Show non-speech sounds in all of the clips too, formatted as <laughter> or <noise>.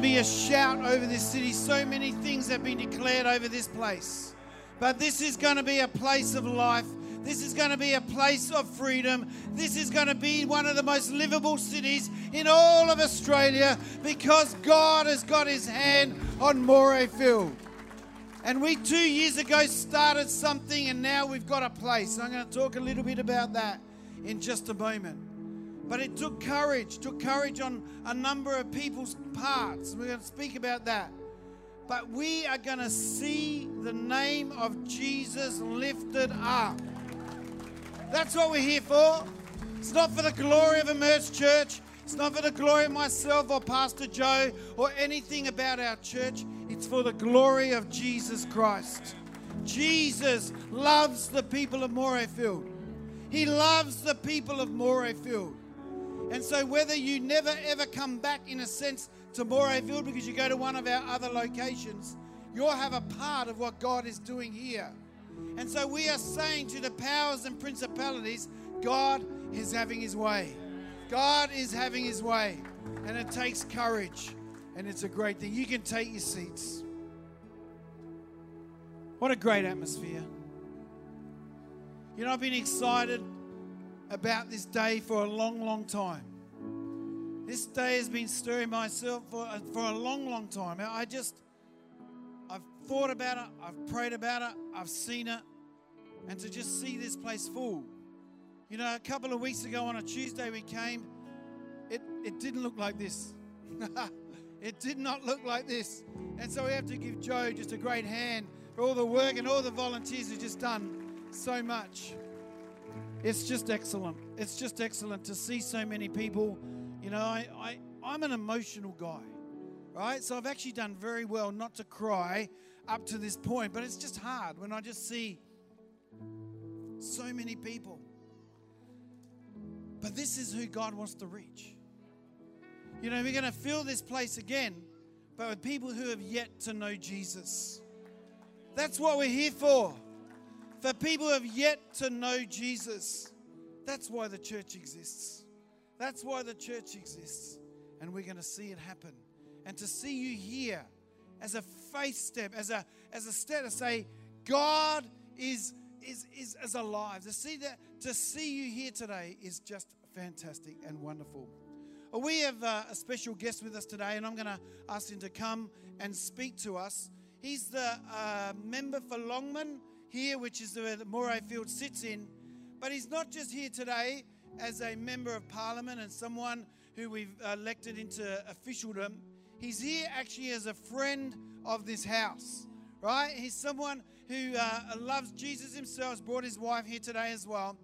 to be a shout over this city. So many things have been declared over this place. But this is going to be a place of life. This is going to be a place of freedom. This is going to be one of the most livable cities in all of Australia because God has got his hand on Morayfield. And we two years ago started something, and now we've got a place. I'm going to talk a little bit about that in just a moment. But it took courage, took courage on a number of people's parts. We're going to speak about that. But we are going to see the name of Jesus lifted up. That's what we're here for. It's not for the glory of Emerge Church. It's not for the glory of myself or Pastor Joe or anything about our church. It's for the glory of Jesus Christ. Jesus loves the people of Morayfield. He loves the people of Morayfield. And so, whether you never ever come back, in a sense, to Morayfield because you go to one of our other locations, you'll have a part of what God is doing here. And so, we are saying to the powers and principalities, God is having his way. God is having his way. And it takes courage. And it's a great thing. You can take your seats. What a great atmosphere. You know, I've been excited about this day for a long, long time. This day has been stirring myself for, uh, for a long, long time. I just, I've thought about it, I've prayed about it, I've seen it, and to just see this place full. You know, a couple of weeks ago on a Tuesday we came, it, it didn't look like this. <laughs> it did not look like this. And so we have to give Joe just a great hand for all the work and all the volunteers who've just done so much. It's just excellent. It's just excellent to see so many people. You know, I, I, I'm an emotional guy, right? So I've actually done very well not to cry up to this point, but it's just hard when I just see so many people. But this is who God wants to reach. You know, we're going to fill this place again, but with people who have yet to know Jesus. That's what we're here for for people who have yet to know Jesus. That's why the church exists. That's why the church exists. And we're going to see it happen. And to see you here as a faith step, as a, as a step to say, God is, is, is, is alive. To see, that, to see you here today is just fantastic and wonderful. We have uh, a special guest with us today, and I'm going to ask him to come and speak to us. He's the uh, member for Longman here, which is where the Morayfield sits in. But he's not just here today as a member of parliament and someone who we've elected into officialdom. He's here actually as a friend of this house, right? He's someone who uh, loves Jesus himself, brought his wife here today as well.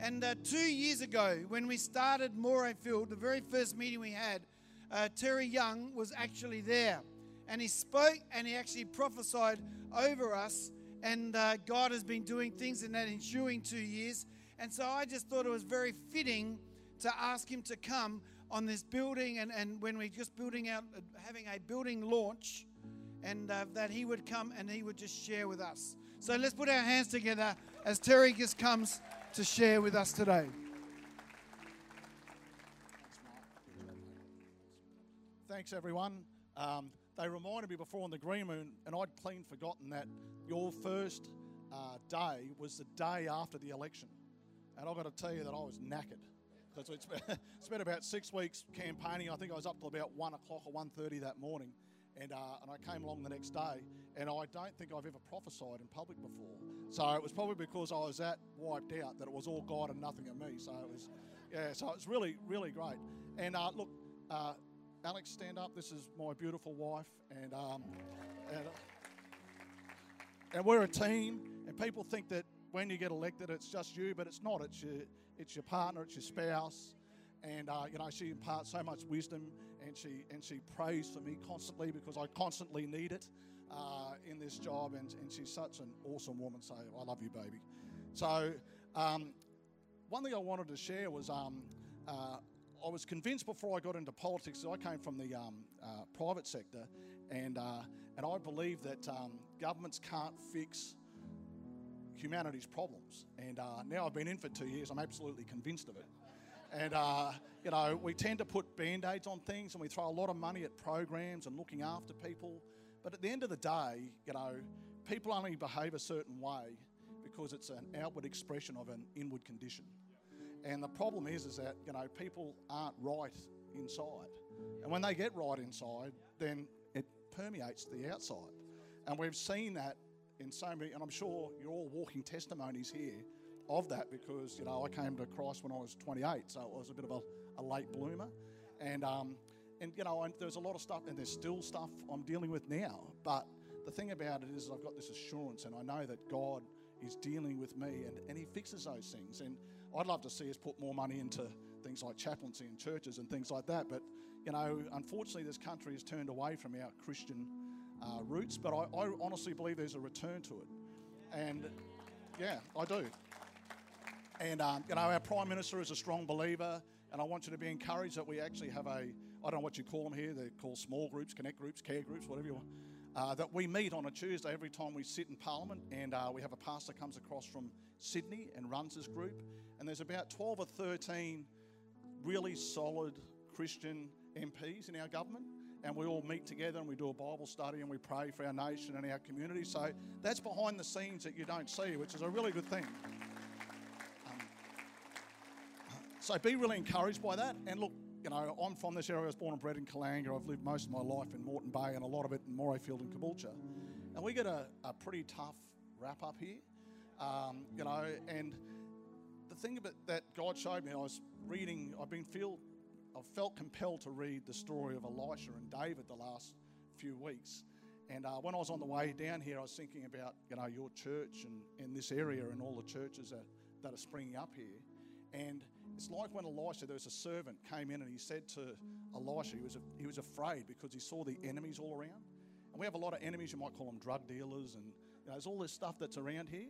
And uh, two years ago, when we started Morayfield, the very first meeting we had, uh, Terry Young was actually there. And he spoke and he actually prophesied over us and uh, God has been doing things in that ensuing two years. And so I just thought it was very fitting to ask him to come on this building, and, and when we're just building out, uh, having a building launch, and uh, that he would come and he would just share with us. So let's put our hands together as Terry just comes to share with us today. Thanks, everyone. Um, they reminded me before on the green room, and I'd clean forgotten that your first uh, day was the day after the election. And I've got to tell you that I was knackered. Because it's been, spent about six weeks campaigning. I think I was up till about 1 o'clock or 1.30 that morning. And, uh, and I came along the next day, and I don't think I've ever prophesied in public before. So it was probably because I was that wiped out that it was all God and nothing of me. So it was, yeah, so it's really, really great. And uh, look, uh, Alex, stand up. This is my beautiful wife, and um, and, and we're a team. And people think that when you get elected, it's just you, but it's not. It's your it's your partner, it's your spouse, and uh, you know she imparts so much wisdom, and she and she prays for me constantly because I constantly need it uh, in this job, and, and she's such an awesome woman. So I love you, baby. So um, one thing I wanted to share was um, uh, I was convinced before I got into politics. That I came from the um, uh, private sector, and uh, and I believe that um, governments can't fix humanity's problems. And uh, now I've been in for two years. I'm absolutely convinced of it. And, uh, you know, we tend to put band aids on things and we throw a lot of money at programs and looking after people. But at the end of the day, you know, people only behave a certain way because it's an outward expression of an inward condition. And the problem is, is that, you know, people aren't right inside. And when they get right inside, then it permeates the outside. And we've seen that in so many, and I'm sure you're all walking testimonies here of that because, you know, I came to Christ when I was 28, so I was a bit of a, a late bloomer. And, um, and, you know, and there's a lot of stuff, and there's still stuff I'm dealing with now. But the thing about it is, I've got this assurance, and I know that God is dealing with me, and, and He fixes those things. And I'd love to see us put more money into things like chaplaincy and churches and things like that. But, you know, unfortunately, this country has turned away from our Christian uh, roots. But I, I honestly believe there's a return to it. And, yeah, I do. And, um, you know, our Prime Minister is a strong believer, and I want you to be encouraged that we actually have a, I don't know what you call them here, they're called small groups, connect groups, care groups, whatever you want, uh, that we meet on a Tuesday every time we sit in Parliament, and uh, we have a pastor comes across from Sydney and runs this group, and there's about 12 or 13 really solid Christian MPs in our government, and we all meet together and we do a Bible study and we pray for our nation and our community. So that's behind the scenes that you don't see, which is a really good thing. Um, so be really encouraged by that. And look, you know, I'm from this area. I was born and bred in Kallangur. I've lived most of my life in Moreton Bay and a lot of it in Morayfield and Caboolture. And we get a, a pretty tough rap up here, um, you know. And the thing about that God showed me, I was reading. I've been feel, I've felt compelled to read the story of Elisha and David the last few weeks. And uh, when I was on the way down here, I was thinking about you know your church and in this area and all the churches that, that are springing up here. And it's like when Elisha, there was a servant came in and he said to Elisha, he was, he was afraid because he saw the enemies all around. And we have a lot of enemies, you might call them drug dealers, and you know, there's all this stuff that's around here.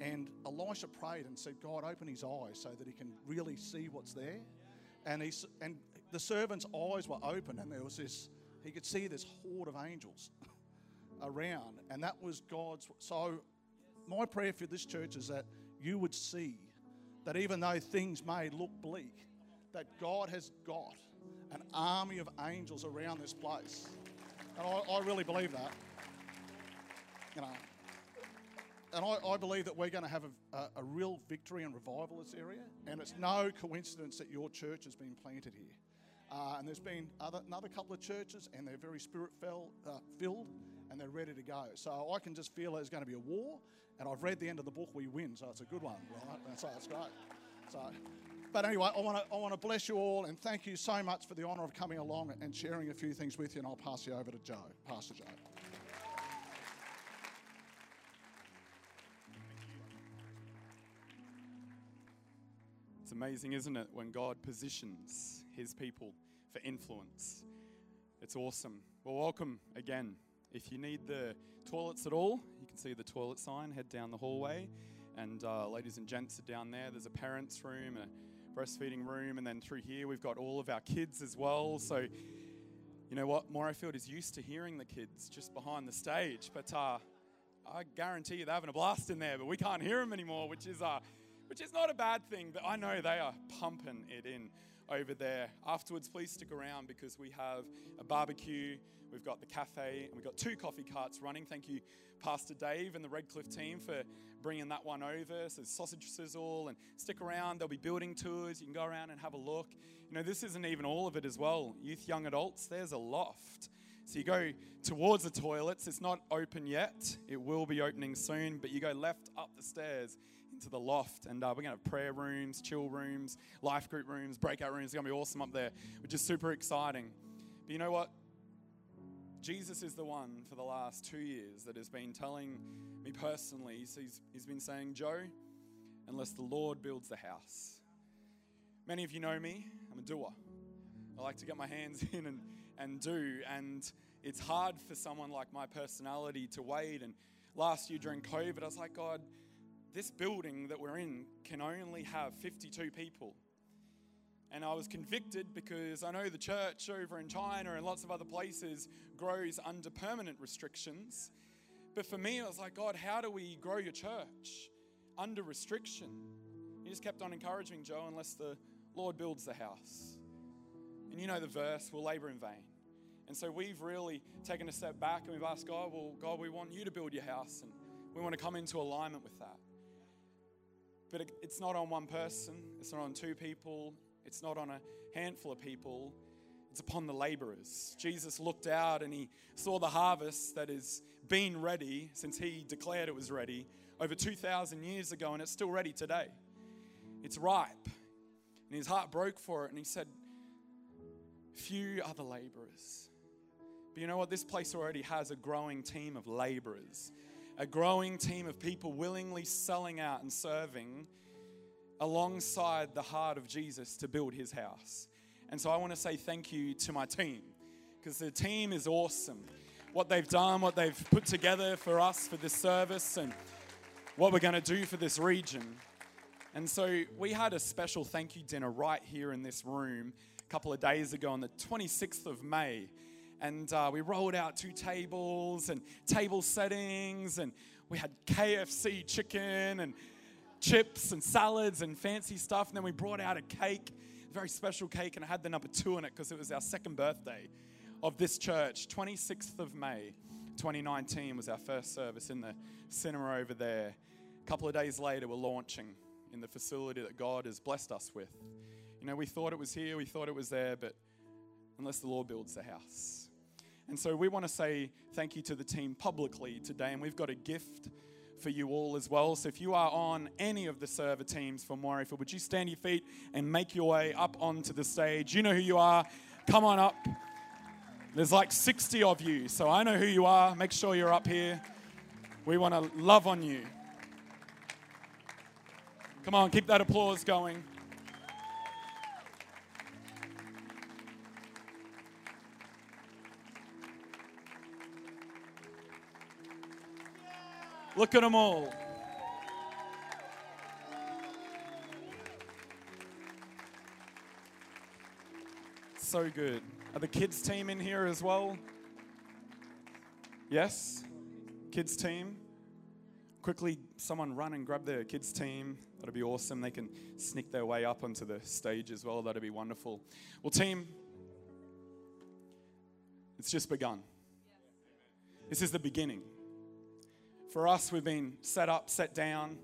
And Elisha prayed and said, God, open his eyes so that he can really see what's there. And, he, and the servant's eyes were open, and there was this, he could see this horde of angels <laughs> around. And that was God's. So, my prayer for this church is that you would see that even though things may look bleak, that God has got an army of angels around this place. And I, I really believe that. You know, and I, I believe that we're going to have a, a, a, real victory and revival this area. And it's no coincidence that your church has been planted here. Uh, and there's been other, another couple of churches, and they're very spirit filled, uh, filled, and they're ready to go. So I can just feel there's going to be a war. And I've read the end of the book, we win, so it's a good one, right? And so it's great. So, but anyway, I want to I want to bless you all and thank you so much for the honour of coming along and sharing a few things with you. And I'll pass you over to Joe, Pastor Joe. Amazing, isn't it, when God positions His people for influence? It's awesome. Well, welcome again. If you need the toilets at all, you can see the toilet sign, head down the hallway. And uh, ladies and gents are down there. There's a parents' room and a breastfeeding room. And then through here, we've got all of our kids as well. So, you know what? Morayfield is used to hearing the kids just behind the stage. But uh, I guarantee you they're having a blast in there, but we can't hear them anymore, which is, uh, which is not a bad thing. But I know they are pumping it in over there. Afterwards, please stick around because we have a barbecue, we've got the cafe, and we've got two coffee carts running. Thank you, Pastor Dave and the Redcliffe team, for bringing that one over. So, sausage sizzle, and stick around. There'll be building tours. You can go around and have a look. You know, this isn't even all of it as well. Youth, young adults, there's a loft. So you go towards the toilets. It's not open yet. It will be opening soon, but you go left up the stairs into the loft, and uh, we're going to have prayer rooms, chill rooms, life group rooms, breakout rooms. It's going to be awesome up there, which is super exciting. But you know what? Jesus is the one for the last two years that has been telling me personally, he's, he's been saying, Joe, unless the Lord builds the house. Many of you know me, I'm a doer. I like to get my hands <laughs> in and, and do, and it's hard for someone like my personality to wait. And last year during COVID, I was like, God, this building that we're in can only have 52 people. And I was convicted because I know the church over in China and lots of other places grows under permanent restrictions. But for me, it was like, God, how do we grow your church under restriction? He just kept on encouraging Joe, unless the Lord builds the house. And you know the verse, we'll labor in vain. And so we've really taken a step back and we've asked God, well, God, we want you to build your house and we want to come into alignment with that. But it, it's not on one person, it's not on two people, it's not on a handful of people, it's upon the laborers. Jesus looked out and he saw the harvest that has been ready since he declared it was ready over 2,000 years ago, and it's still ready today. It's ripe. And his heart broke for it, and he said, Few are the laborers. But you know what? This place already has a growing team of laborers, a growing team of people willingly selling out and serving alongside the heart of Jesus to build his house. And so I want to say thank you to my team because the team is awesome. What they've done, what they've put together for us for this service, and what we're going to do for this region. And so we had a special thank you dinner right here in this room a couple of days ago on the 26th of May. And uh, we rolled out two tables and table settings, and we had KFC chicken and chips and salads and fancy stuff. And then we brought out a cake, a very special cake, and it had the number two in it because it was our second birthday of this church. 26th of May 2019 was our first service in the cinema over there. A couple of days later, we're launching in the facility that God has blessed us with. You know, we thought it was here, we thought it was there, but unless the Lord builds the house. And so we want to say thank you to the team publicly today, and we've got a gift for you all as well. So if you are on any of the server teams from Morayfield, would you stand your feet and make your way up onto the stage? You know who you are. Come on up. There's like 60 of you, so I know who you are. Make sure you're up here. We want to love on you. Come on, keep that applause going. Look at them all. So good. Are the kids' team in here as well? Yes? Kids' team? Quickly, someone run and grab their kids' team. That'd be awesome. They can sneak their way up onto the stage as well. That'd be wonderful. Well, team, it's just begun. This is the beginning. For us, we've been set up, set down,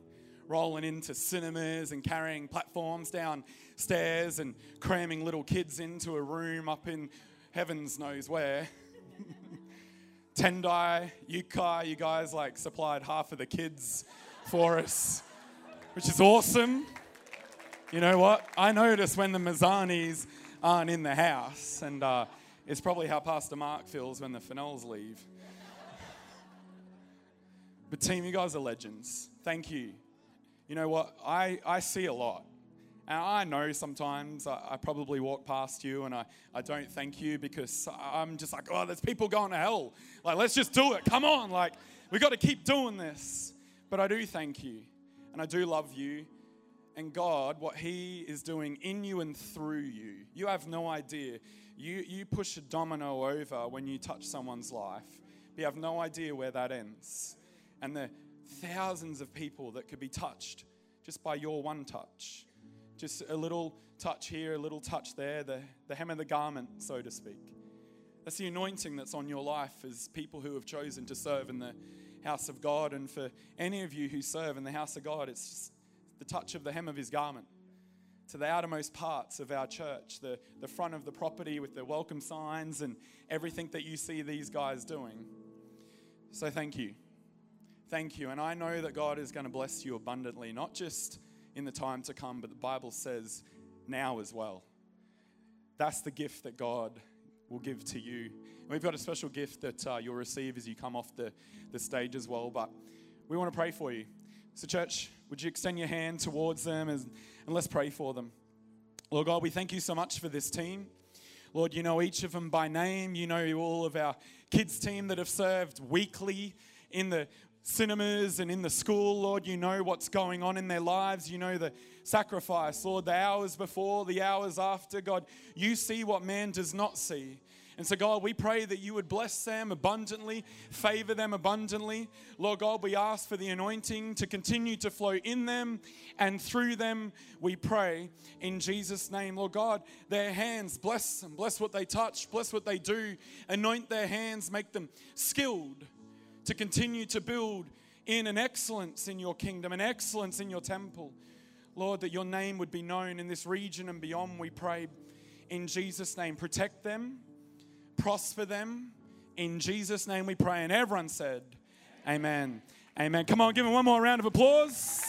rolling into cinemas and carrying platforms downstairs and cramming little kids into a room up in heavens knows where. <laughs> Tendai, Yukai, you guys like supplied half of the kids for us, which is awesome. You know what? I notice when the Mazzanis aren't in the house, and uh, it's probably how Pastor Mark feels when the Fennells leave. But, team, you guys are legends. Thank you. You know what? I, I see a lot. And I know sometimes I, I probably walk past you and I, I don't thank you because I'm just like, oh, there's people going to hell. Like, let's just do it. Come on. Like, we got to keep doing this. But I do thank you. And I do love you. And God, what He is doing in you and through you, you have no idea. You, you push a domino over when you touch someone's life, but you have no idea where that ends and the thousands of people that could be touched just by your one touch. Just a little touch here, a little touch there, the, the hem of the garment, so to speak. That's the anointing that's on your life as people who have chosen to serve in the house of God. And for any of you who serve in the house of God, it's just the touch of the hem of his garment to the outermost parts of our church, the, the front of the property with the welcome signs and everything that you see these guys doing. So thank you. Thank you. And I know that God is going to bless you abundantly, not just in the time to come, but the Bible says now as well. That's the gift that God will give to you. And we've got a special gift that uh, you'll receive as you come off the, the stage as well. But we want to pray for you. So, church, would you extend your hand towards them and, and let's pray for them? Lord God, we thank you so much for this team. Lord, you know each of them by name. You know all of our kids' team that have served weekly in the cinemas and in the school, Lord. You know what's going on in their lives. You know the sacrifice, Lord, the hours before, the hours after. God, you see what man does not see. And so, God, we pray that you would bless them abundantly, favor them abundantly. Lord God, we ask for the anointing to continue to flow in them and through them. We pray in Jesus' name. Lord God, their hands, bless them, bless what they touch, bless what they do. Anoint their hands, make them skilled to continue to build in an excellence in your kingdom, an excellence in your temple. Lord, that your name would be known in this region and beyond, we pray in Jesus' name. Protect them, prosper them. In Jesus' name we pray. And everyone said, Amen. Amen. Come on, give them one more round of applause.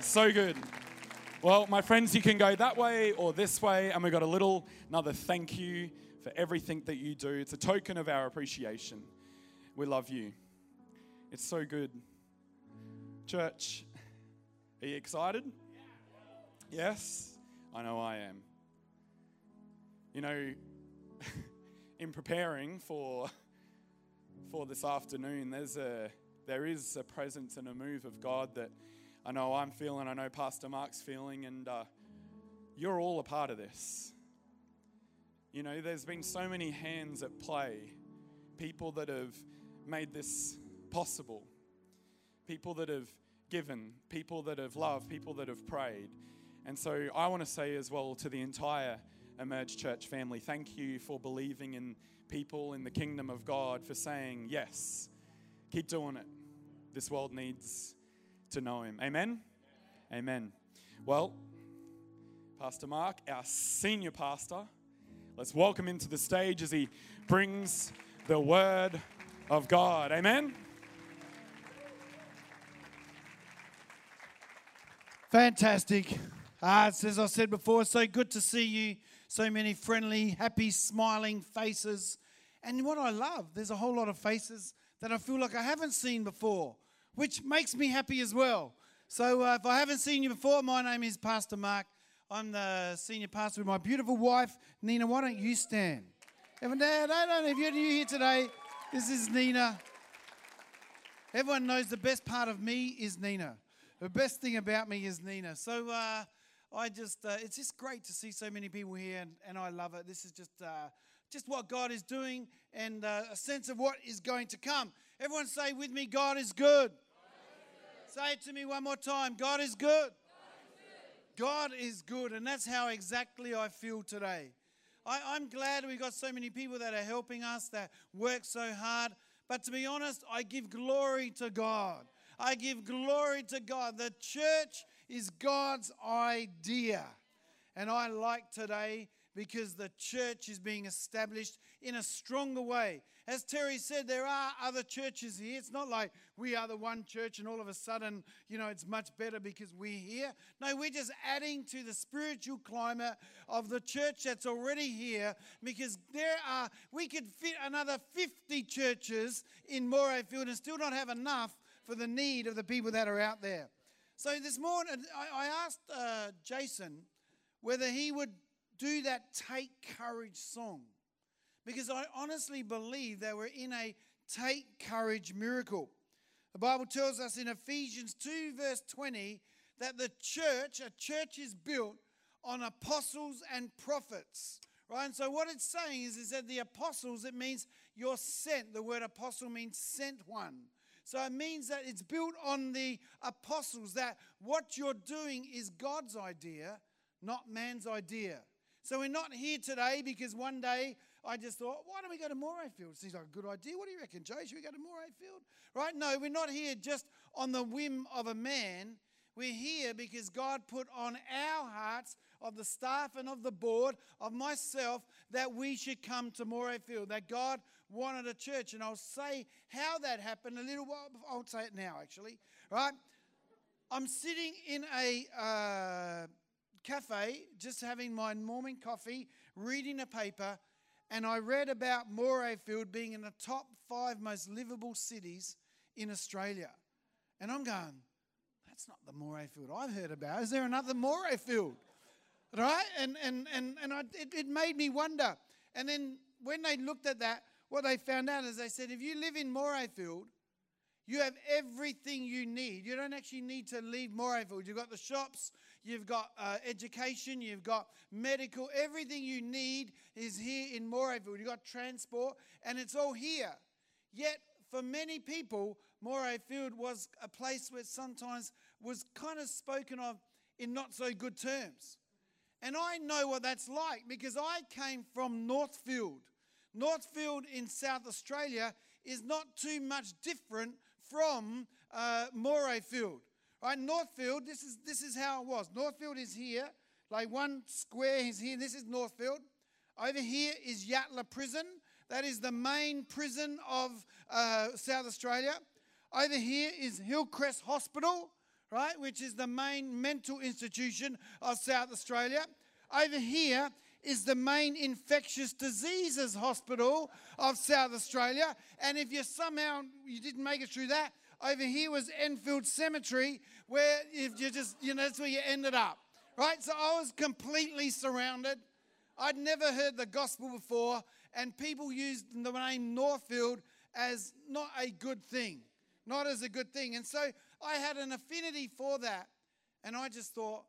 So good. Well, my friends, you can go that way or this way, and we've got a little another thank you for everything that you do. It's a token of our appreciation. We love you. It's so good. Church, are you excited? Yes? I know I am. You know, <laughs> in preparing for for this afternoon, there's a there is a presence and a move of God that I know I'm feeling, I know Pastor Mark's feeling, and uh, you're all a part of this. You know, there's been so many hands at play, people that have made this possible, people that have given, people that have loved, people that have prayed. And so I want to say as well to the entire Emerge Church family, thank you for believing in people in the kingdom of God, for saying, yes, keep doing it. This world needs to know Him. Amen? Amen. Well, Pastor Mark, our senior pastor, let's welcome him to the stage as he brings the word of God. Amen? Fantastic. Uh, as I said before, so good to see you. So many friendly, happy, smiling faces. And what I love, there's a whole lot of faces that I feel like I haven't seen before, which makes me happy as well. So uh, if I haven't seen you before, my name is Pastor Mark. I'm the senior pastor with my beautiful wife, Nina. Why don't you stand? Everyone, I don't know if you're new here today. This is Nina. Everyone knows the best part of me is Nina. The best thing about me is Nina. So uh, I just, uh, it's just great to see so many people here, and, and I love it. This is just, uh, just what God is doing, and uh, a sense of what is going to come. Everyone say with me, God is good. God is good. Say it to me one more time. God is good. God is good, and that's how exactly I feel today. I, am glad we've got so many people that are helping us, that work so hard. But to be honest, I give glory to God. I give glory to God. The church is God's idea. And I like today because the church is being established in a stronger way. As Terry said, there are other churches here. It's not like we are the one church and all of a sudden, you know, it's much better because we're here. No, we're just adding to the spiritual climate of the church that's already here because there are, we could fit another 50 churches in Morayfield and still not have enough for the need of the people that are out there. So this morning, I, asked uh, Jason whether he would do that Take Courage song because I honestly believe they we're in a Take Courage miracle. The Bible tells us in Ephesians 2, verse 20, that the church, a church is built on apostles and prophets. Right? And so what it's saying is, is that the apostles, it means you're sent. The word apostle means sent one. So it means that it's built on the apostles, that what you're doing is God's idea, not man's idea. So we're not here today because one day I just thought, why don't we go to Morayfield? Seems like a good idea. What do you reckon, Joe? Should we go to Morayfield? Right? No, we're not here just on the whim of a man. We're here because God put on our hearts, of the staff and of the board, of myself, that we should come to Morayfield, that God wanted a church. And I'll say how that happened a little while. before. I'll say it now, actually. Right? I'm sitting in a uh, cafe, just having my morning coffee, reading a paper, and I read about Morayfield being in the top five most livable cities in Australia. And I'm going, that's not the Morayfield I've heard about. Is there another Morayfield? Right? And, and, and, and I, it, it made me wonder. And then when they looked at that, what they found out is they said, if you live in Morayfield, you have everything you need. You don't actually need to leave Morayfield. You've got the shops, you've got uh, education, you've got medical, everything you need is here in Morayfield. You've got transport, and it's all here. Yet, for many people, Moray Field was a place where sometimes was kind of spoken of in not so good terms. And I know what that's like because I came from Northfield. Northfield in South Australia is not too much different from uh, Morayfield. Right, Northfield, this is, this is how it was. Northfield is here, like one square is here. This is Northfield. Over here is Yatala Prison. That is the main prison of uh, South Australia. Over here is Hillcrest Hospital, right, which is the main mental institution of South Australia. Over here is the main infectious diseases hospital of South Australia. And if you somehow you didn't make it through that, over here was Enfield Cemetery, where if you just, you know, that's where you ended up. Right? So I was completely surrounded. I'd never heard the gospel before, and people used the name Northfield as not a good thing. Not as a good thing. And so I had an affinity for that. And I just thought,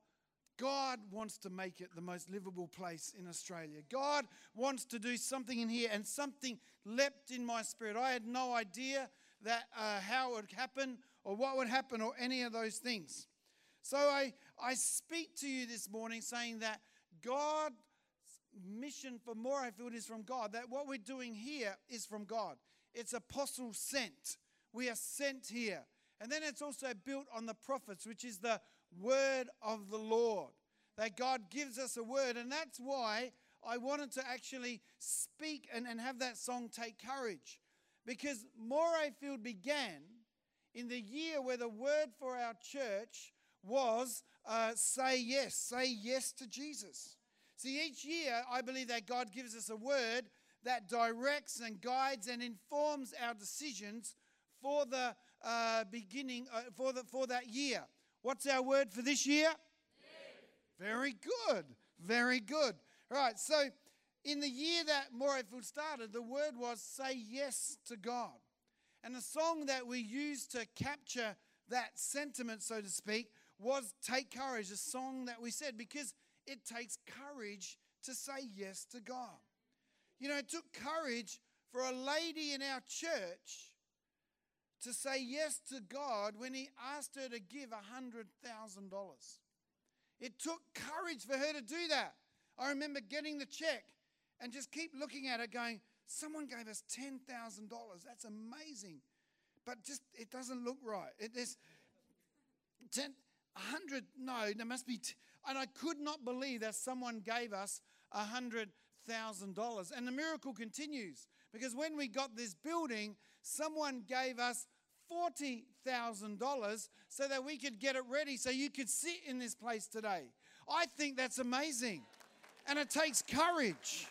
God wants to make it the most livable place in Australia. God wants to do something in here, and something leapt in my spirit. I had no idea that uh, how it would happen or what would happen or any of those things. So I, I speak to you this morning saying that God's mission for Morayfield is from God, that what we're doing here is from God. It's apostle sent. We are sent here. And then it's also built on the prophets, which is the word of the Lord. That God gives us a word. And that's why I wanted to actually speak and, and have that song, Take Courage. Because Morayfield began in the year where the word for our church was uh, say yes, say yes to Jesus. See, each year I believe that God gives us a word that directs and guides and informs our decisions for the uh, beginning, uh, for, the, for that year. What's our word for this year? Very good. Very good. Right. So, in the year that Morayfield started, the word was say yes to God. And the song that we used to capture that sentiment, so to speak, was Take Courage, a song that we said because it takes courage to say yes to God. You know, it took courage for a lady in our church to say yes to God when He asked her to give $100,000. It took courage for her to do that. I remember getting the check and just keep looking at it going, someone gave us $10,000. That's amazing. But just, it doesn't look right. It is 10, 100, no, there must be, t- and I could not believe that someone gave us $100,000. And the miracle continues because when we got this building, someone gave us $40,000 so that we could get it ready so you could sit in this place today. I think that's amazing. And it takes courage.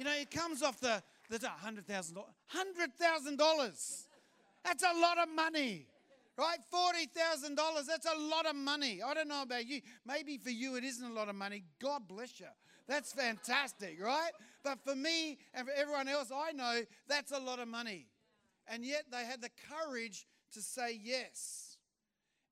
You know, it comes off the, the $100,000. $100,000. That's a lot of money. Right? $40,000. That's a lot of money. I don't know about you. Maybe for you it isn't a lot of money. God bless you. That's fantastic, right? But for me and for everyone else I know, that's a lot of money. And yet they had the courage to say yes.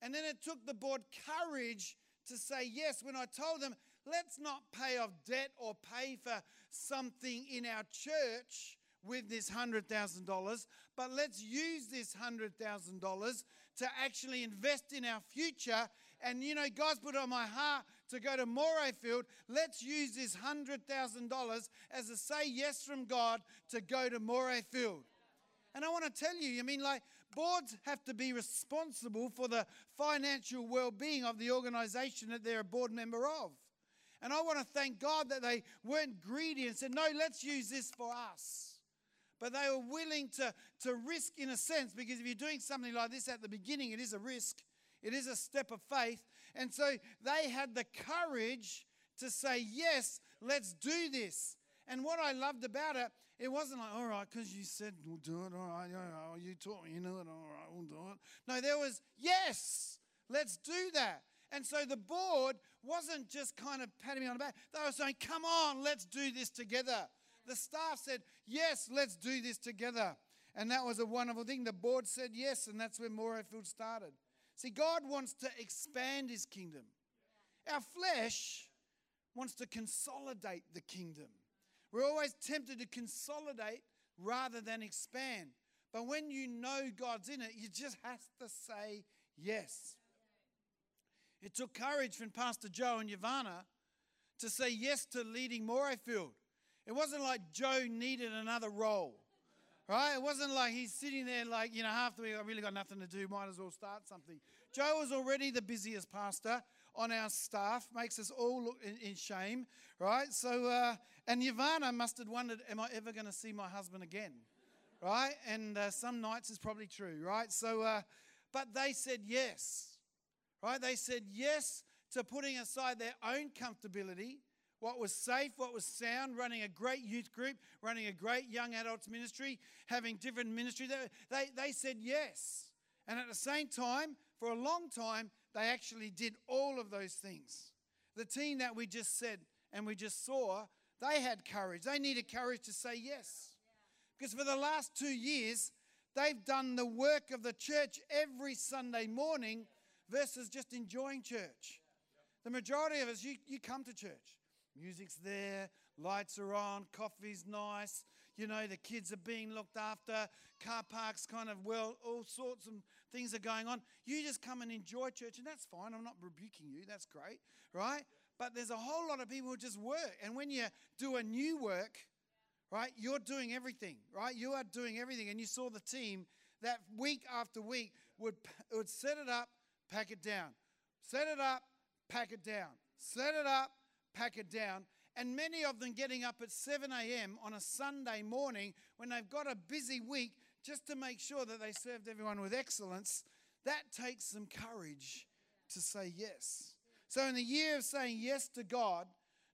And then it took the board courage to say yes when I told them, let's not pay off debt or pay for something in our church with this $100,000, but let's use this $100,000 to actually invest in our future. And you know, God's put on my heart to go to Morayfield. Let's use this $100,000 as a say yes from God to go to Morayfield. And I want to tell you, I mean, like, boards have to be responsible for the financial well being of the organization that they're a board member of. And I want to thank God that they weren't greedy and said, no, let's use this for us. But they were willing to, to risk in a sense, because if you're doing something like this at the beginning, it is a risk, it is a step of faith. And so they had the courage to say, yes, let's do this. And what I loved about it, it wasn't like, all right, because you said we'll do it, all right, you taught me, you know it, all right, we'll do it. No, there was, yes, let's do that. And so the board wasn't just kind of patting me on the back. They were saying, come on, let's do this together. The staff said, yes, let's do this together. And that was a wonderful thing. The board said yes, and that's when Morayfield started. See, God wants to expand his kingdom. Our flesh wants to consolidate the kingdom. We're always tempted to consolidate rather than expand. But when you know God's in it, you just have to say yes. It took courage from Pastor Joe and Yvonne to say yes to leading Morayfield. It wasn't like Joe needed another role, right? It wasn't like he's sitting there like, you know, half the week, I really got nothing to do, might as well start something. Joe was already the busiest pastor on our staff, makes us all look in, in shame, right? So, uh, and Yvonne must have wondered, am I ever going to see my husband again? Right? And uh, some nights is probably true, right? So, uh, but they said yes, right? They said yes to putting aside their own comfortability, what was safe, what was sound, running a great youth group, running a great young adults ministry, having different ministry. They, they, they said yes. And at the same time, for a long time, they actually did all of those things. The team that we just said and we just saw, they had courage. They needed courage to say yes. Because for the last two years, they've done the work of the church every Sunday morning versus just enjoying church. The majority of us, you, you come to church. Music's there, lights are on, coffee's nice, you know, the kids are being looked after, car parks kind of well, all sorts of things are going on. You just come and enjoy church, and that's fine. I'm not rebuking you, that's great, right? But there's a whole lot of people who just work. And when you do a new work, right, you're doing everything, right? You are doing everything. And you saw the team that week after week would, would set it up, pack it down, set it up, pack it down, set it up, pack it down. And many of them getting up at 7 a.m. on a Sunday morning when they've got a busy week just to make sure that they served everyone with excellence. That takes some courage to say yes. So, in the year of saying yes to God,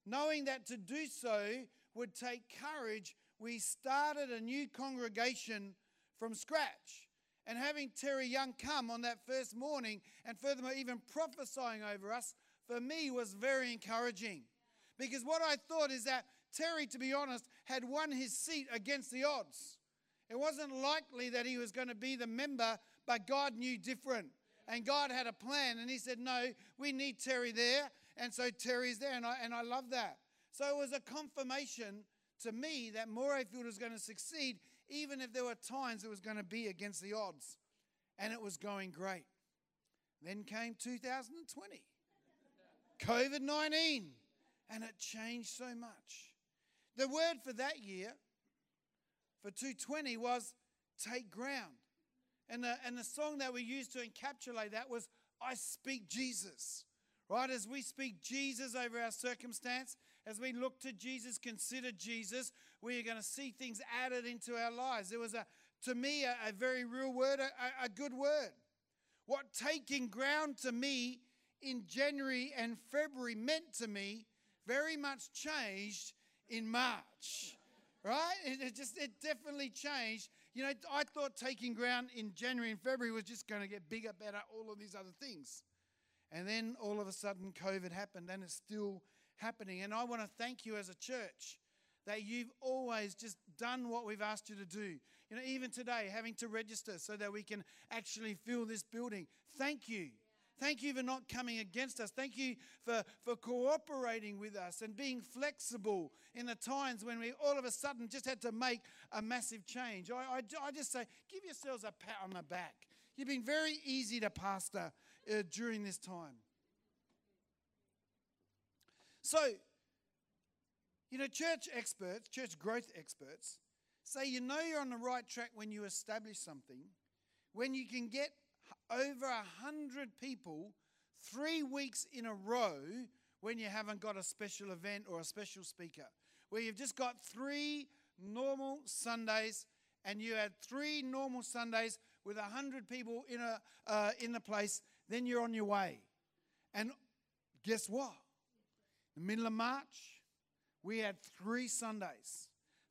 knowing that to do so would take courage, we started a new congregation from scratch. And having Terry Young come on that first morning, and furthermore, even prophesying over us, for me was very encouraging. Because what I thought is that Terry, to be honest, had won his seat against the odds. It wasn't likely that he was going to be the member, but God knew different. And God had a plan, and He said, No, we need Terry there. And so Terry's there, and I, and I love that. So it was a confirmation to me that Morayfield was going to succeed, even if there were times it was going to be against the odds. And it was going great. Then came 2020, COVID 19, and it changed so much. The word for that year, for 220, was take ground. And the, and the song that we used to encapsulate that was I Speak Jesus. Right? As we speak Jesus over our circumstance, as we look to Jesus, consider Jesus, we are going to see things added into our lives. There was, a, to me, a, a very real word, a, a good word. What taking ground to me in January and February meant to me very much changed in March. Right? It, just, it definitely changed you know, I thought taking ground in January and February was just going to get bigger, better, all of these other things. And then all of a sudden, COVID happened, and it's still happening. And I want to thank you as a church that you've always just done what we've asked you to do. You know, even today, having to register so that we can actually fill this building. Thank you. Thank you for not coming against us. Thank you for, for cooperating with us and being flexible in the times when we all of a sudden just had to make a massive change. I, I, I just say, give yourselves a pat on the back. You've been very easy to pastor uh, during this time. So, you know, church experts, church growth experts, say you know you're on the right track when you establish something, when you can get over a hundred people three weeks in a row when you haven't got a special event or a special speaker. Where you've just got three normal Sundays and you had three normal Sundays with a hundred people in a uh, in the place, then you're on your way. And guess what? The middle of March, we had three Sundays,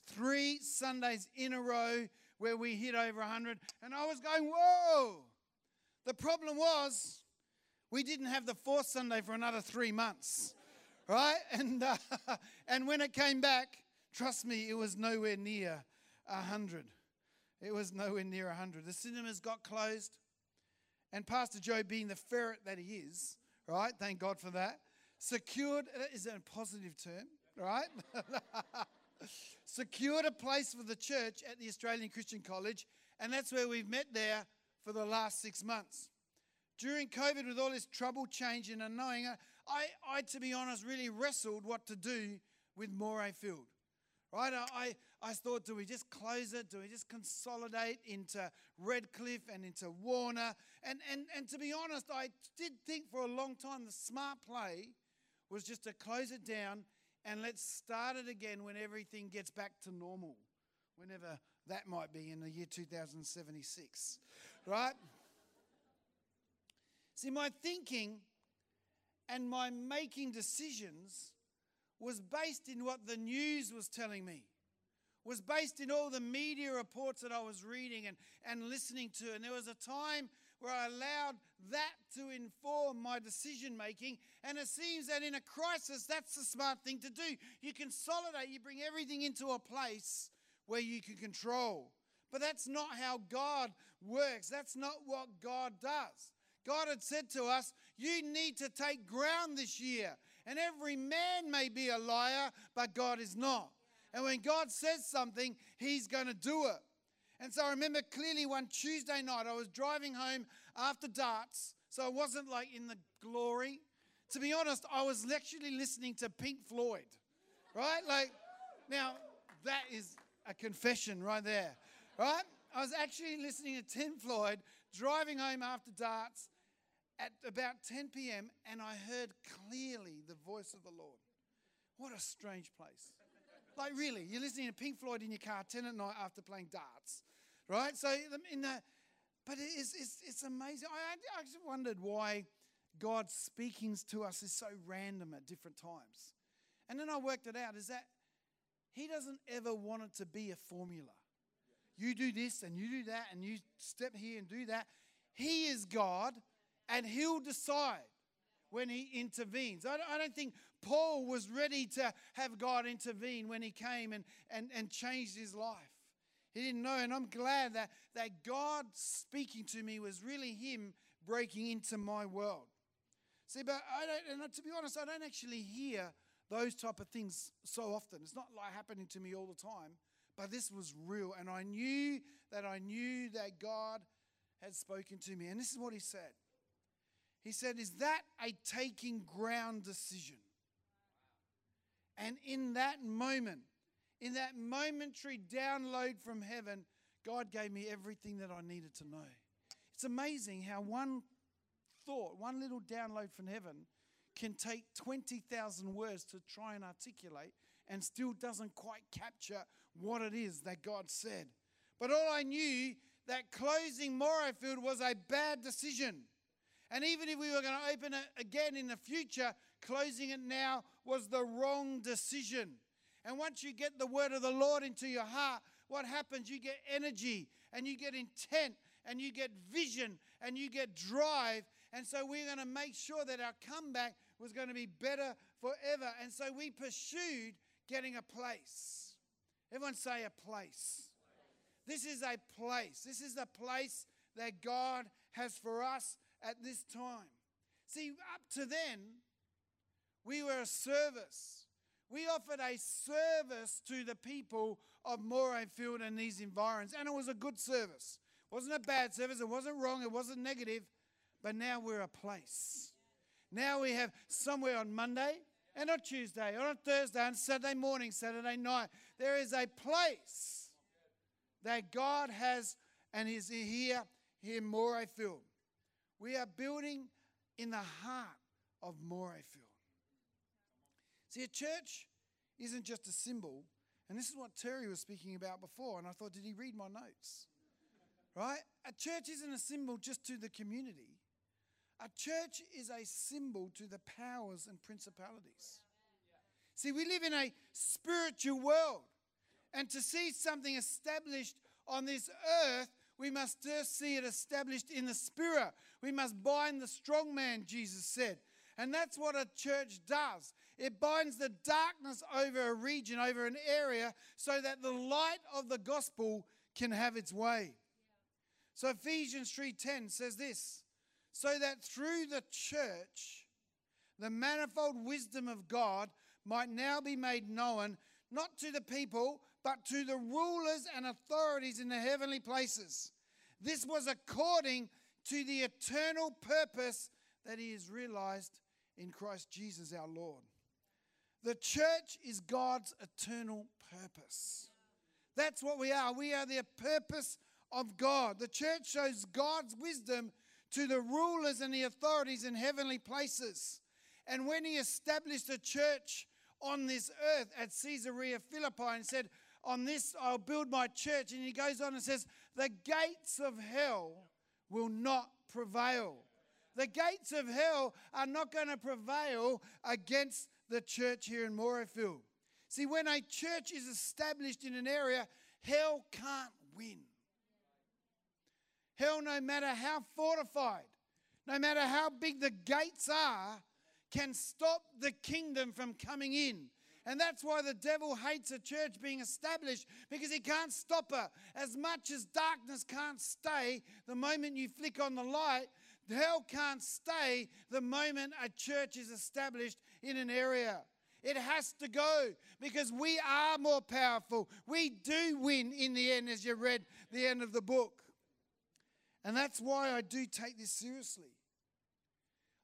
three Sundays in a row where we hit over a hundred, and I was going, whoa! The problem was we didn't have the fourth Sunday for another three months, right? <laughs> And, uh, and when it came back, trust me, it was nowhere near a 100. It was nowhere near a 100. The cinemas got closed. and Pastor Joe, being the ferret that he is, right? Thank God for that. Secured, uh, is a positive term, right? <laughs> Secured a place for the church at the Australian Christian College, and that's where we've met there for the last six months. During COVID, with all this trouble, change, and unknowing, uh, I, I, to be honest, really wrestled what to do with Morayfield. Right? I, I thought, do we just close it? Do we just consolidate into Redcliffe and into Warner? And, and, and to be honest, I did think for a long time the smart play was just to close it down and let's start it again when everything gets back to normal, whenever that might be in the year 2076. Right? See, my thinking and my making decisions was based in what the news was telling me, was based in all the media reports that I was reading and, and listening to. And there was a time where I allowed that to inform my decision making. And it seems that in a crisis, that's the smart thing to do. You consolidate, you bring everything into a place where you can control. But that's not how God works, that's not what God does. God had said to us, You need to take ground this year. And every man may be a liar, but God is not. And when God says something, He's going to do it. And so I remember clearly one Tuesday night, I was driving home after darts, so I wasn't like in the glory. To be honest, I was actually listening to Pink Floyd, right? Like, now that is a confession right there, right? I was actually listening to Pink Floyd driving home after darts, at about 10 p.m., and I heard clearly the voice of the Lord. What a strange place. Like, really, you're listening to Pink Floyd in your car 10 at night after playing darts, right? So, in the, but it is, it's, it's amazing. I, I just wondered why God's speaking to us is so random at different times. And then I worked it out is that He doesn't ever want it to be a formula. You do this and you do that and you step here and do that. He is God and he'll decide when he intervenes. I don't think Paul was ready to have God intervene when he came and, and, and changed his life. He didn't know, and I'm glad that, that God speaking to me was really him breaking into my world. See, but I don't, and to be honest, I don't actually hear those type of things so often. It's not like happening to me all the time, but this was real, and I knew that I knew that God had spoken to me. And this is what he said. He said, Is that a taking ground decision? And in that moment, in that momentary download from heaven, God gave me everything that I needed to know. It's amazing how one thought, one little download from heaven, can take 20,000 words to try and articulate and still doesn't quite capture what it is that God said. But all I knew that closing Morayfield was a bad decision. And even if we were going to open it again in the future, closing it now was the wrong decision. And once you get the word of the Lord into your heart, what happens? You get energy and you get intent and you get vision and you get drive. And so we're going to make sure that our comeback was going to be better forever. And so we pursued getting a place. Everyone say a place. This is a place. This is the place that God has for us at this time. See, up to then, we were a service. We offered a service to the people of Morayfield and these environs, and it was a good service. It wasn't a bad service, it wasn't wrong, it wasn't negative, but now we're a place. Now we have somewhere on Monday and on Tuesday, or on Thursday, and Saturday morning, Saturday night. There is a place that God has and is here, here in Morayfield. We are building in the heart of Morayfield. See, a church isn't just a symbol, and this is what Terry was speaking about before, and I thought, did he read my notes? Right? A church isn't a symbol just to the community. A church is a symbol to the powers and principalities. See, we live in a spiritual world, and to see something established on this earth we must first see it established in the spirit. We must bind the strong man, Jesus said. And that's what a church does. It binds the darkness over a region, over an area, so that the light of the gospel can have its way. So Ephesians 3:10 says this, so that through the church, the manifold wisdom of God might now be made known, not to the people, but to the rulers and authorities in the heavenly places. This was according to the eternal purpose that He has realized in Christ Jesus our Lord. The church is God's eternal purpose. That's what we are. We are the purpose of God. The church shows God's wisdom to the rulers and the authorities in heavenly places. And when he established a church on this earth at Caesarea Philippi and said, On this I'll build my church, and he goes on and says, The gates of hell will not prevail. The gates of hell are not going to prevail against the church here in Morayfield. See, when a church is established in an area, hell can't win. Hell, no matter how fortified, no matter how big the gates are, can stop the kingdom from coming in. And that's why the devil hates a church being established because he can't stop her. As much as darkness can't stay the moment you flick on the light, hell can't stay the moment a church is established in an area. It has to go because we are more powerful. We do win in the end, as you read the end of the book. And that's why I do take this seriously.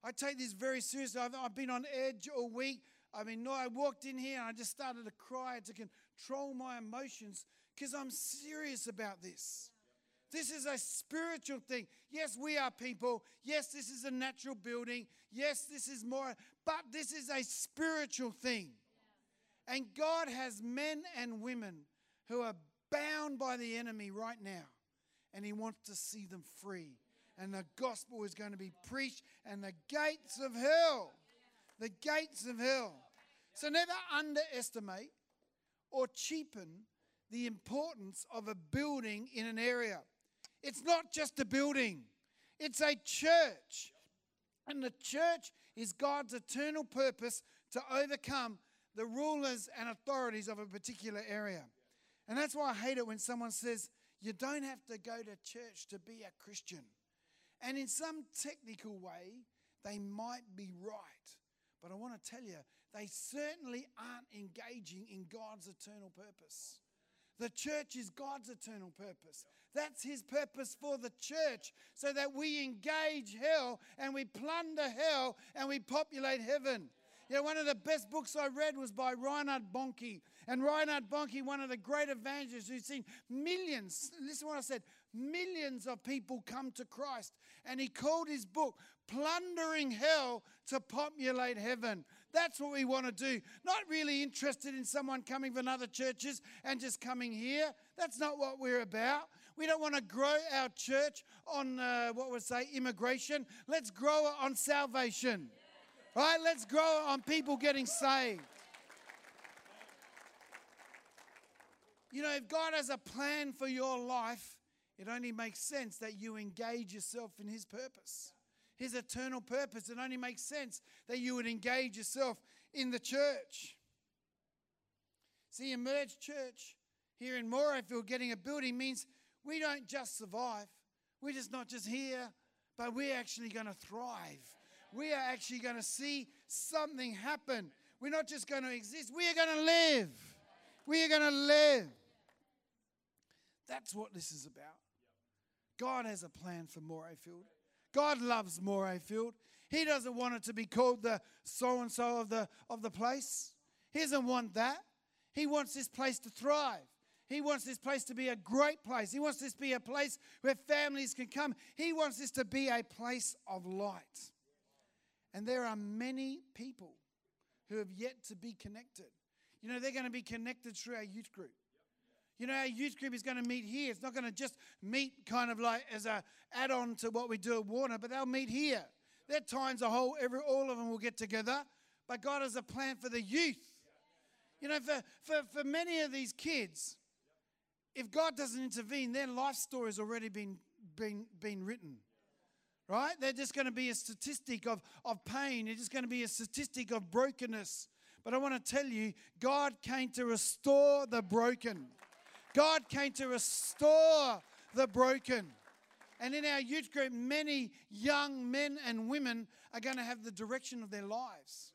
I take this very seriously. I've, I've been on edge all week. I mean, no, I walked in here and I just started to cry to control my emotions because I'm serious about this. This is a spiritual thing. Yes, we are people. Yes, this is a natural building. Yes, this is more, but this is a spiritual thing. And God has men and women who are bound by the enemy right now and he wants to see them free. And the gospel is going to be preached, and the gates of hell, the gates of hell. So never underestimate or cheapen the importance of a building in an area. It's not just a building, it's a church. And the church is God's eternal purpose to overcome the rulers and authorities of a particular area. And that's why I hate it when someone says, you don't have to go to church to be a Christian. And in some technical way, they might be right. But I want to tell you, they certainly aren't engaging in God's eternal purpose. The church is God's eternal purpose. That's His purpose for the church, so that we engage hell and we plunder hell and we populate heaven. Yeah, one of the best books I read was by Reinhard Bonnke. And Reinhard Bonnke, one of the great evangelists who's seen millions, listen what I said, millions of people come to Christ. And he called his book Plundering Hell to Populate Heaven. That's what we want to do. Not really interested in someone coming from other churches and just coming here. That's not what we're about. We don't want to grow our church on, uh, what would say, immigration. Let's grow it on salvation. Right? Let's grow it on people getting saved. You know, if God has a plan for your life, it only makes sense that you engage yourself in His purpose, His eternal purpose. It only makes sense that you would engage yourself in the church. See, Emerge Church here in Morayfield getting a building means we don't just survive. We're just not just here, but we're actually going to thrive we are actually going to see something happen. We're not just going to exist, we are going to live. We are going to live. That's what this is about. God has a plan for Morayfield. God loves Morayfield. He doesn't want it to be called the so and so of the of the place. He doesn't want that. He wants this place to thrive. He wants this place to be a great place. He wants this to be a place where families can come. He wants this to be a place of light. And there are many people who have yet to be connected. You know, they're going to be connected through our youth group. You know, our youth group is going to meet here. It's not going to just meet kind of like as a add-on to what we do at Warner, but they'll meet here. There are times a whole, every, all of them will get together, but God has a plan for the youth. You know, for, for, for many of these kids, if God doesn't intervene, their life story has already been, been, been written right? They're just going to be a statistic of, of pain. They're just going to be a statistic of brokenness. But I want to tell you, God came to restore the broken. God came to restore the broken. And in our youth group, many young men and women are going to have the direction of their lives.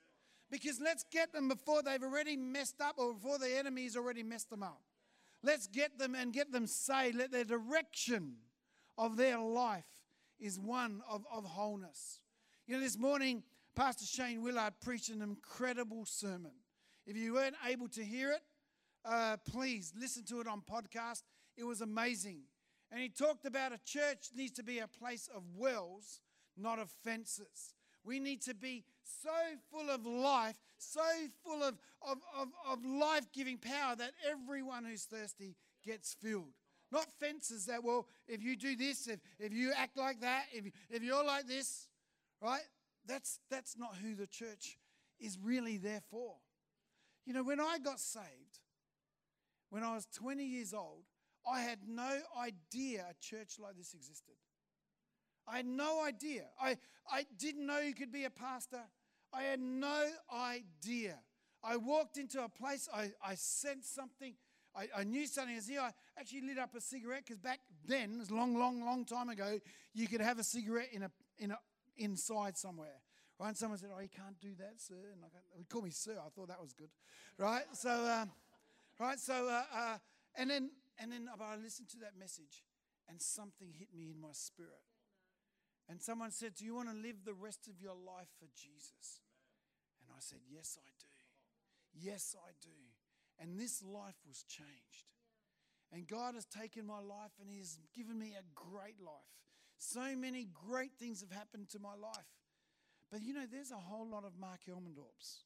Because let's get them before they've already messed up or before the enemy's already messed them up. Let's get them and get them saved. Let their direction of their life is one of, of wholeness. You know, this morning, Pastor Shane Willard preached an incredible sermon. If you weren't able to hear it, uh, please listen to it on podcast. It was amazing. And he talked about a church needs to be a place of wells, not of fences. We need to be so full of life, so full of, of, of, of life giving power that everyone who's thirsty gets filled. Not fences that, well, if you do this, if, if you act like that, if, if you're like this, right? That's, that's not who the church is really there for. You know, when I got saved, when I was 20 years old, I had no idea a church like this existed. I had no idea. I, I didn't know you could be a pastor. I had no idea. I walked into a place, I, I sensed something. I, I knew something was here. I actually lit up a cigarette because back then, it was long, long, long time ago, you could have a cigarette in a, in a, inside somewhere. Right? And someone said, Oh, you can't do that, sir. And I call me sir. I thought that was good. Right? So, um, right? So, uh, uh, and then, and then I listened to that message and something hit me in my spirit. And someone said, Do you want to live the rest of your life for Jesus? And I said, Yes, I do. Yes, I do. And this life was changed. And God has taken my life and He has given me a great life. So many great things have happened to my life. But you know, there's a whole lot of Mark Elmendorps.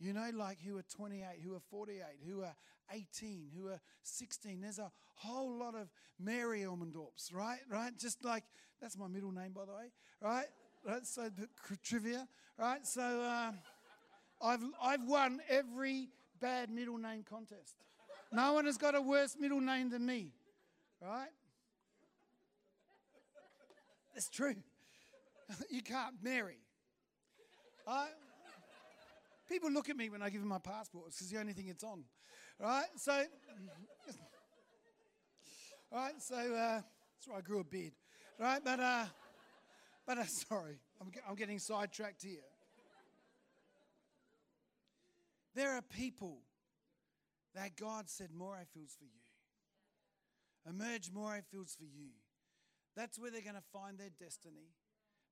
You know, like who are 28, who are 48, who are 18, who are 16. There's a whole lot of Mary Elmendorps, right? Right? Just like, that's my middle name, by the way, right? Right? So, the trivia, right? So, uh, I've, I've won every bad middle name contest. No one has got a worse middle name than me, right? It's true. <laughs> you can't marry. I, people look at me when I give them my passport. It's the only thing it's on. Right? So, <laughs> right? So, uh, that's why I grew a beard. Right? But, uh, but uh, <laughs> sorry, I'm, I'm getting sidetracked here. There are people that God said, Morayfield's for you. Emerge Morayfield's for you. That's where they're going to find their destiny.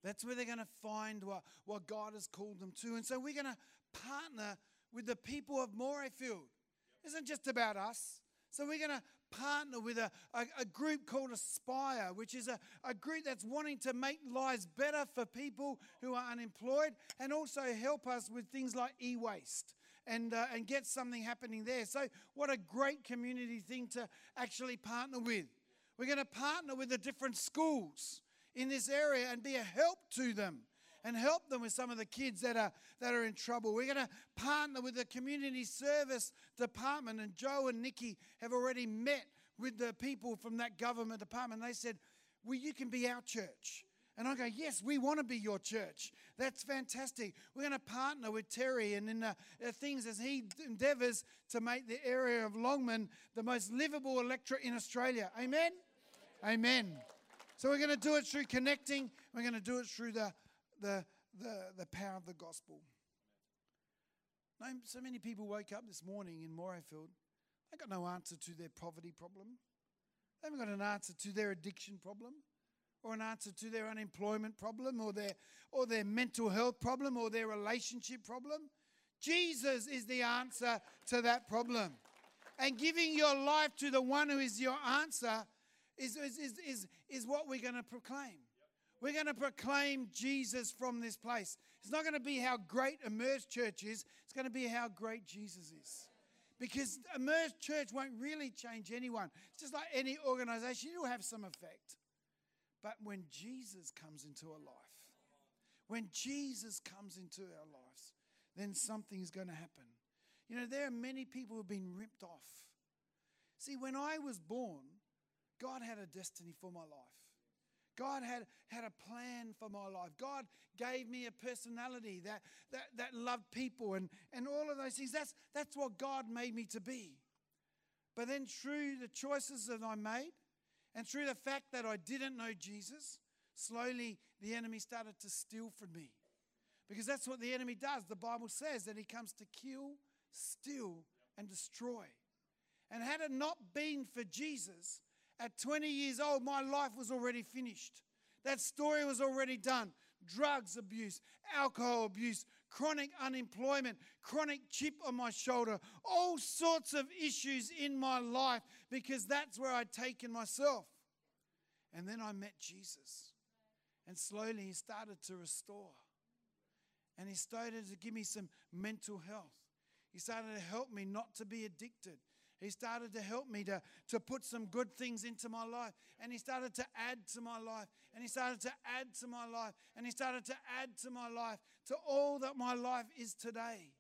That's where they're going to find what, what God has called them to. And so we're going to partner with the people of Morayfield. It isn't just about us. So we're going to partner with a, a, a, group called Aspire, which is a, a group that's wanting to make lives better for people who are unemployed and also help us with things like e waste. And, uh, and get something happening there. So, what a great community thing to actually partner with. We're going to partner with the different schools in this area and be a help to them and help them with some of the kids that are that are in trouble. We're going to partner with the community service department and Joe and Nikki have already met with the people from that government department. They said, "Well, you can be our church." And I go, yes, we want to be your church. That's fantastic. We're going to partner with Terry and in the, the things as he endeavors to make the area of Longman the most livable electorate in Australia. Amen? Amen. So we're going to do it through connecting. We're going to do it through the, the, the, the power of the gospel. So many people woke up this morning in Morayfield. They got no answer to their poverty problem. They haven't got an answer to their addiction problem, or an answer to their unemployment problem, or their, or their mental health problem, or their relationship problem. Jesus is the answer to that problem. And giving your life to the one who is your answer is, is, is, is, is what we're going to proclaim. We're going to proclaim Jesus from this place. It's not going to be how great Emerge Church is, it's going to be how great Jesus is. Because Emerge Church won't really change anyone. It's just like any organization, it'll have some effect. But when Jesus comes into a life, when Jesus comes into our lives, then something is going to happen. You know, there are many people who have been ripped off. See, when I was born, God had a destiny for my life. God had, had a plan for my life. God gave me a personality that, that, that loved people and, and all of those things. That's, that's what God made me to be. But then, through the choices that I made And through the fact that I didn't know Jesus, slowly the enemy started to steal from me. Because that's what the enemy does. The Bible says that he comes to kill, steal, and destroy. And had it not been for Jesus, at 20 years old, my life was already finished. That story was already done. Drugs abuse, alcohol abuse, chronic unemployment, chronic chip on my shoulder, all sorts of issues in my life because that's where I'd taken myself. And then I met Jesus. And slowly he started to restore. And he started to give me some mental health. He started to help me not to be addicted. He started to help me to, to put some good things into my life. And he started to add to my life. And he started to add to my life. And he started to add to my life to all that my life is today.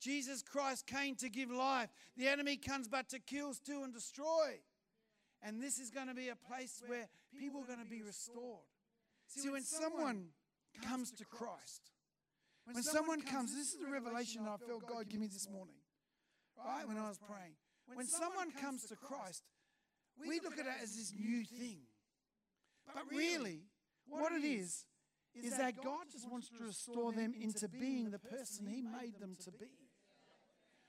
Jesus Christ came to give life. The enemy comes but to kill, steal, and destroy. And this is going to be a place where people are going to be restored. See, when someone comes to Christ, when someone comes, this is the revelation I felt God give me this morning, right? When I was praying. When someone comes to Christ, we look at it as this new thing. But really, what it is, is that God just wants to restore them into being the person He made them to be.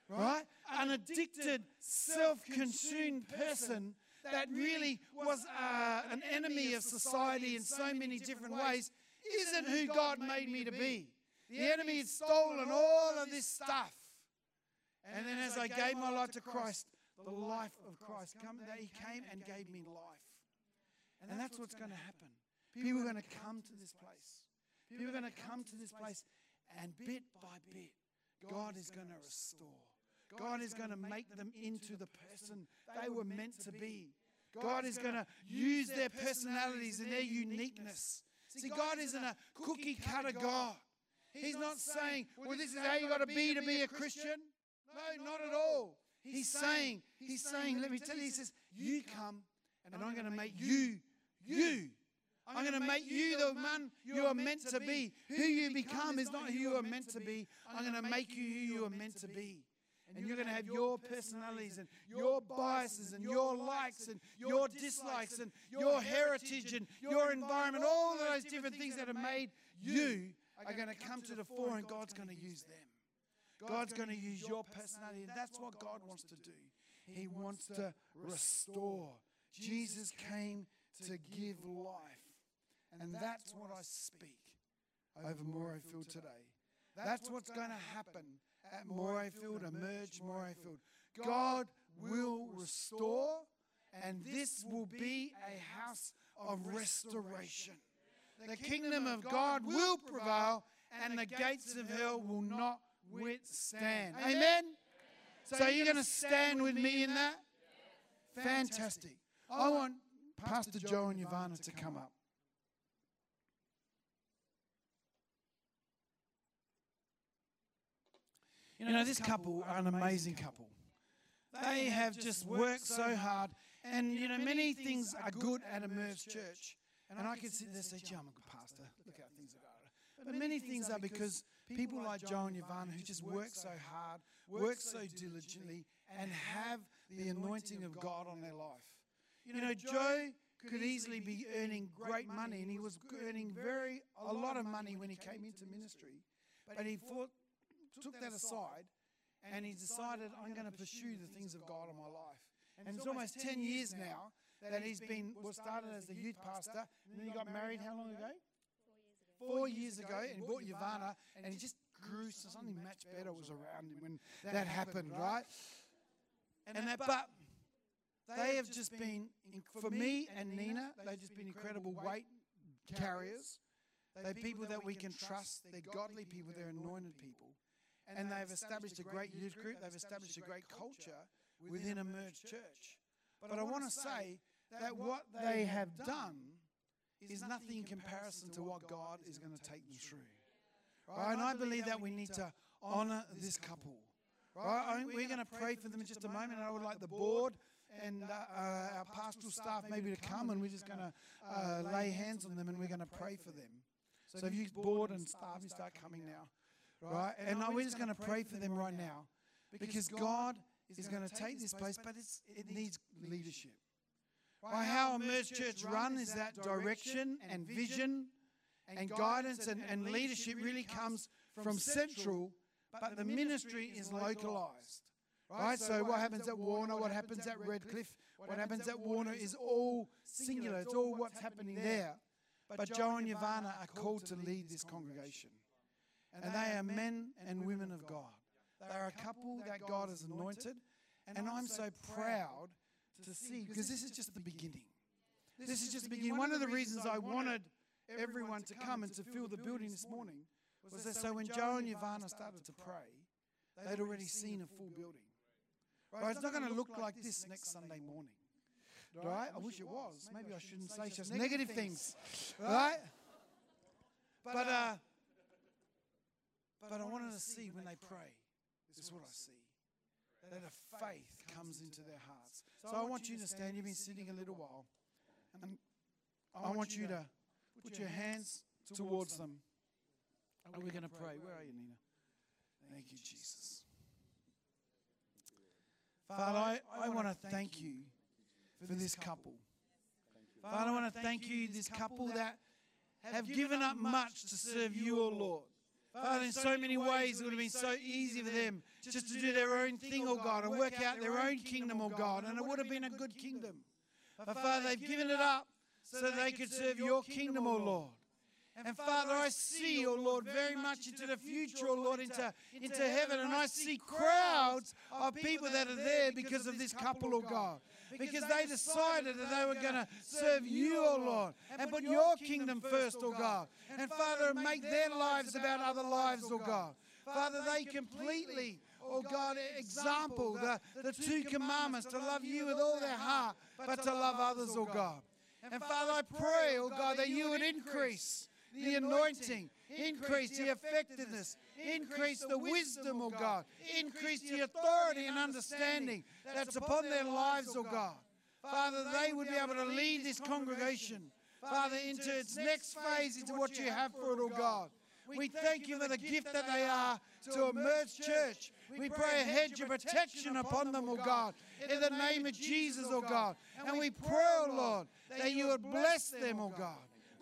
Right? An addicted, self consumed person that really was uh, an enemy of society in so many different ways isn't who God made me to be. The enemy had stolen all of this stuff. And then as I gave my life to Christ, the life of Christ come that He came and gave me life. And that's what's going to happen. People are going to come to this place. People are going to come to this place, and bit by bit, God is going to restore. God is going to make them into the person they were meant to be. God is going to use their personalities and their uniqueness. See, God isn't a cookie cutter God. He's not saying, well, this is how you got to be to be a Christian. No, not at all. He's saying, He's saying, let me tell you, He says, You come and I'm going to make you, you. I'm going to make you the man you are meant to be. Who you become is not who you are meant to be. I'm going to make you who you are meant to be. And you're going to have your personalities and your biases and your likes and your dislikes and your heritage and your environment, all those different things that have made you are going to come to the fore and God's going to use them. God's going to use your personality. And that's what God wants to do. He wants to restore. Jesus came to give life. And that's what I speak over Morayfield today. That's what's going to happen at Morayfield, Emerge Morayfield. God will restore, and this will be a house of restoration. The kingdom of God will prevail, and the gates of hell will not withstand. Amen? So, you're going to stand with me in that? Fantastic. I want Pastor Joe and Ivana to come up. You know, this couple are an amazing couple. They have just worked so hard. And, you know, many things are good at Emerge Church. And I can sit there and say, gee, I'm a good pastor. Look how things are going. But many things are because people like Joe and Yvonne who just work so hard, work so diligently, and have the anointing of God on their life. You know, Joe could easily be earning great money, and he was earning very a lot of money when he came into ministry. But he thought, took that aside, and he decided, I'm going to pursue the things of God in my life. And it's almost 10 years now that he's been, was started as a youth pastor, and then he got married how long ago? Four years ago, and bought Yavana, and he just grew, so something much better was around him when that happened, right? And that, but they have just been, for me and Nina, they've just been incredible weight carriers. They're people that we can trust. They're godly people. They're anointed people. And they've established a great youth group. They've established a great culture within Emerge Church. But I want to say that what they have done is nothing in comparison to what God is going to take them through. Right? And I believe that we need to honor this couple. Right? We're going to pray for them in just a moment. I would like the board and uh, uh, our pastoral staff maybe to come and we're just going to uh, lay hands on them and we're going to pray for them. So if you board and staff, you start coming now. Right? And we're just going to pray for them right now because God is going to take this place, but it needs leadership. Why, how merged church run is that direction and vision and guidance and, and leadership really comes from central, but the ministry is localized. Right? So, what happens at Warner, what happens at Redcliffe, what happens at Warner is all singular. It's all what's happening there. But Joe and Yvonne are called to lead this congregation. And they are men and women of God. They are a couple that God has anointed. And I'm so proud to see, because this is just the beginning. This is just the beginning. One of the reasons I wanted everyone to come and to fill the building this morning was that so when Joe and Yvonne started to pray, they'd already seen a full building. Right? It's not going to look like this next Sunday morning. Right? I wish it was. Maybe I shouldn't say just negative things. Right? But uh, but I wanted to see when they pray. This is what I see. That a faith comes into their hearts. So I want you to stand. You've been sitting a little while. And I want you to put your hands towards them. And we're going to pray. Where are you, Nina? Thank you, Jesus. Father, I, I want to thank you for this couple. Father, I want to thank you, this couple that have given up much to serve you, O Lord. Father, in so many ways, it would have been so easy for them just to do their own thing, oh God, and work out their own kingdom, oh God, and it would have been a good kingdom. But Father, they've given it up so they could serve your kingdom, oh Lord. And Father, I see, oh Lord, very much into the future, oh Lord, into, into heaven. And I see crowds of people that are there because of this couple, oh God. Because they decided that they were going to serve you, oh Lord, and put your kingdom first, oh God. And Father, make their lives about other lives, oh God. Father, they completely, oh God, example the, the two commandments to love you with all their heart, but to love others, oh God. And Father, I pray, oh God, that you would increase the anointing, increase the effectiveness, increase the wisdom, oh God, increase the authority and understanding that's upon their lives, oh God. Father, they would be able to lead this congregation, Father, into its next phase, into what you have for it, oh God. We thank you for the gift that they are to Emerge church. We pray a hedge of protection upon them, oh God, in the name of Jesus, oh God. And we pray, oh Lord, that you would bless them, oh God.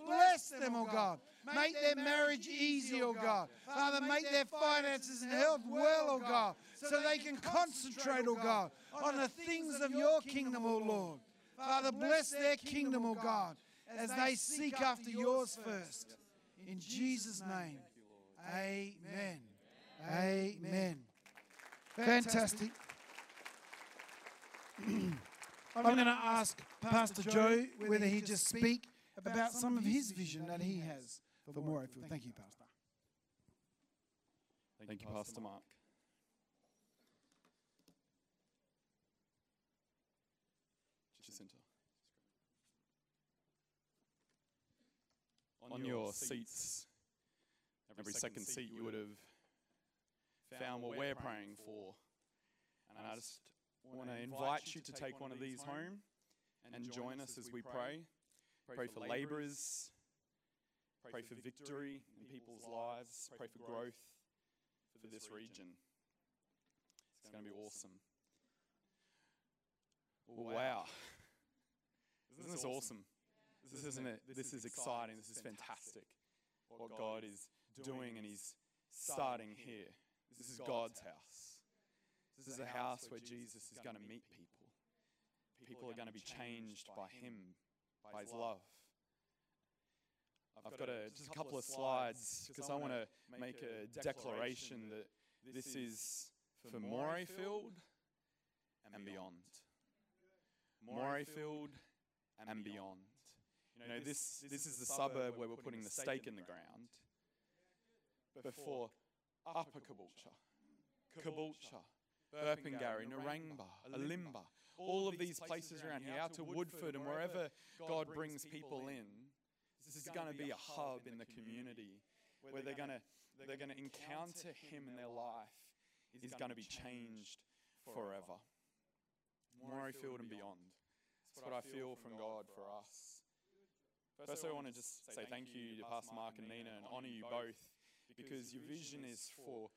Bless them, oh, oh God. Make their marriage easy, oh, oh God. Father, make their finances and health well, oh God, so they can concentrate, O God, on the things of your kingdom, O oh Lord. Father, bless their kingdom, O God, as they seek after yours first. In Jesus' name, amen. Amen. Fantastic. <clears throat> I'm going to ask Pastor Joe whether he just speak about some of his vision that he has for Morayfield. Thank you, Pastor. Thank you, Pastor Mark. Jacinta. On your seats, every second seat you would have found what we're praying for. And I just want to invite you to take one of these home and join us as we pray. Pray for labourers, pray for victory in people's lives, pray for growth for this region. It's going to be awesome. Wow. Isn't this awesome? This isn't it? This is exciting. This is fantastic. What God is doing and He's starting here. This is God's house. This is a house where Jesus is going to meet people. People are going to be changed by Him, by His love. I've got a, just a couple of slides because I want to make a declaration that this is for Morayfield and beyond. Morayfield and beyond. You know, this, this is the suburb where we're putting the stake in the ground. But for Upper Caboolture, Caboolture, Burpengary, Narangba, Elimbah, all of these places around here, out to Woodford and wherever God brings people in, this is going to be a hub in the community where they're going to they're going to encounter Him in their life. Is going to be changed forever. Morayfield and beyond. That's what I feel from God for us. First, I want to just say thank you to Pastor Mark and Nina and honour you both because your vision is for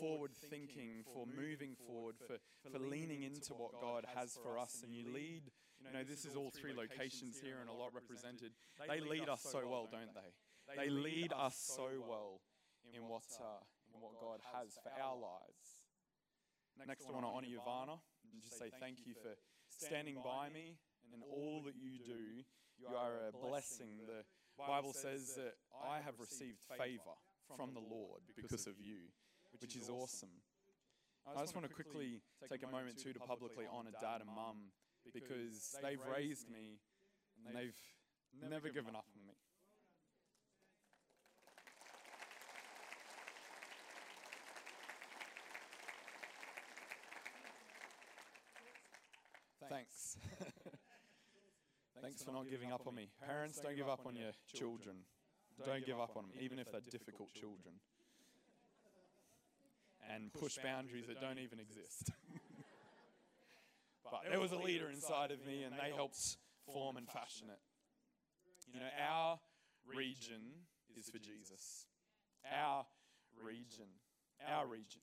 forward thinking, for moving forward, for, for leaning into what God has for us. And you lead, you know, this is all three locations here and a lot represented. They lead us so well, don't they? They lead us so well in what, uh, in what God has for our lives. Next, I want to honor Ivana, and just say thank you for standing by me and all that you do. You are a blessing. The Bible says that I have received favor from the Lord because of you, which is awesome. I just want to quickly take a moment too to publicly honor dad and mum because they've raised me and they've never given up on me. Thanks. Thanks <laughs> <laughs> for not giving up on me. Parents, don't give up on your children. Don't give up on them, even if they're difficult children. And push boundaries that don't even exist. <laughs> but there was a leader inside of me, and they helped form and fashion it. You know, our region is for Jesus. Our region. Our region.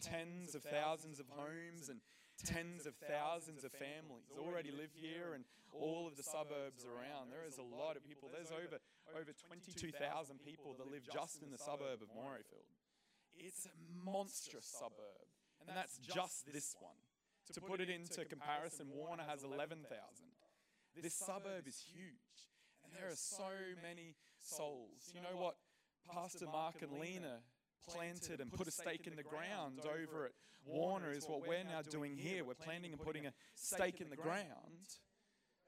Tens of thousands of homes and tens of thousands of families already live here and all of the suburbs around. There is a lot of people. There's over, over 22,000 people that live just in the suburb of Morayfield. It's a monstrous suburb. And that's just this one. To put it into comparison, Warner has 11,000. This suburb is huge. And there are so many souls. You know what Pastor Mark and Lena planted and put a stake in the ground over at Warner is what we're now doing here. We're planting and putting a stake in the ground.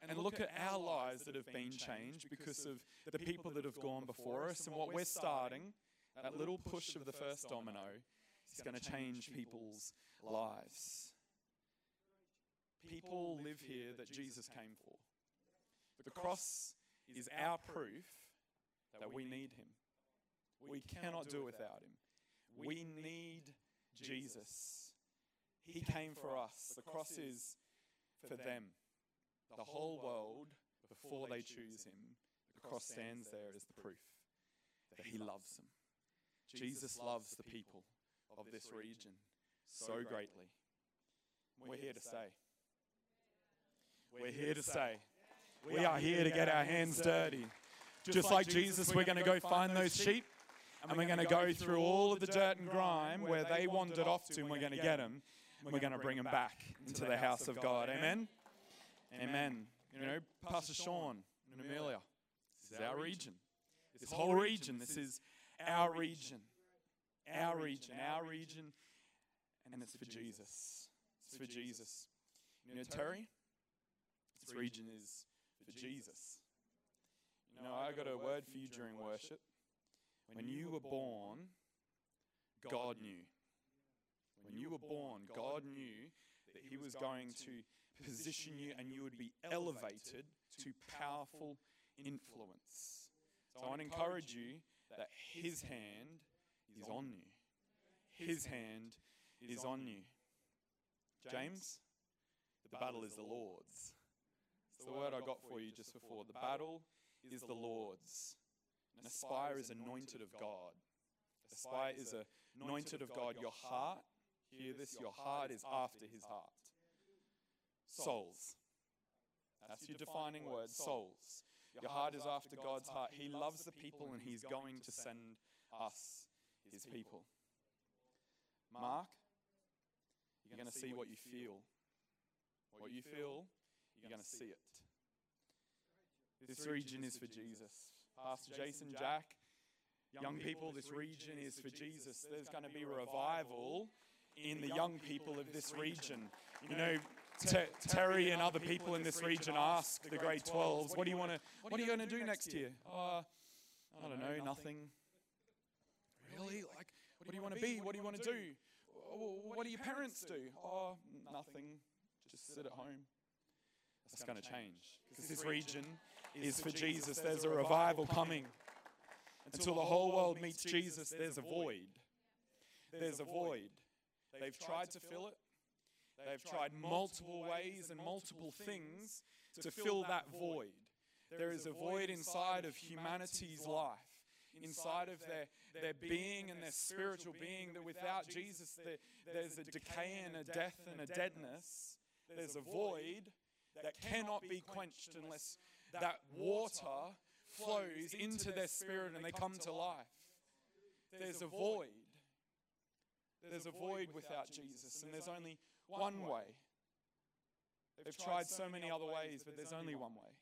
And look at our lives that have been changed because of the people that have gone before us and what we're starting. That little push of the first domino is going to change people's lives. People live here that Jesus came for. The cross is our proof that we need him. We cannot do without him. We need Jesus. He came for us. The cross is for them. The whole world, before they choose him, the cross stands there as the proof that he loves them. Jesus loves the people of this region so greatly. We're here to say. We're here to say. We are here to get our hands dirty. Just like Jesus, we're going to go find those sheep and we're going to go through all of the dirt and grime where they wandered off to, and we're going to get them. And we're going to bring them back into the house of God. Amen? Amen. You know, Pastor Sean and Amelia, this is our region. This whole region, this is our region. Our region, our region, and it's for Jesus. It's for Jesus. You know, Terry, this region is for Jesus. You know, I got a word for you during worship. When you were born, God knew. When you were born, God knew that He was going to position you and you would be elevated to powerful influence. So I want to encourage you that His hand is on you. His hand is on you. James, the battle is the Lord's. It's the word I got for you just before. The battle is the Lord's. An aspire is anointed of God. Aspire is anointed of God. Your heart, hear this, your heart is after his heart. Souls. That's your defining word, souls. Your heart is after God's heart. He loves the people and he's going to send us, his people. Mark, you're going to see what you feel. What you feel, you're going to see it. This region is for Jesus. Pastor Jason, Jack, young people, this region is for Jesus. There's going to be revival in the young people of this region. You know, Ter- Terry and other people in this region ask the grade 12s, what do you want to, what are you going to do next year? Uh, I don't know, nothing. Really? Like, what do you want to be? What do you want to do? What do your parents do? Oh, nothing. Just sit at home. That's going to change. Because this region is for Jesus. There's a revival coming. Until the whole world meets Jesus, there's a void. There's a void. They've tried to fill it. They've tried multiple ways and multiple things to fill that void. There is a void inside of humanity's life, inside of their, their being and their spiritual being that without Jesus there, there's a decay and a death and a deadness. There's a void that cannot be quenched unless that water flows into their spirit and they come to life. There's a void. There's a void without Jesus, and there's only one way. They've tried so many other ways, but there's only one way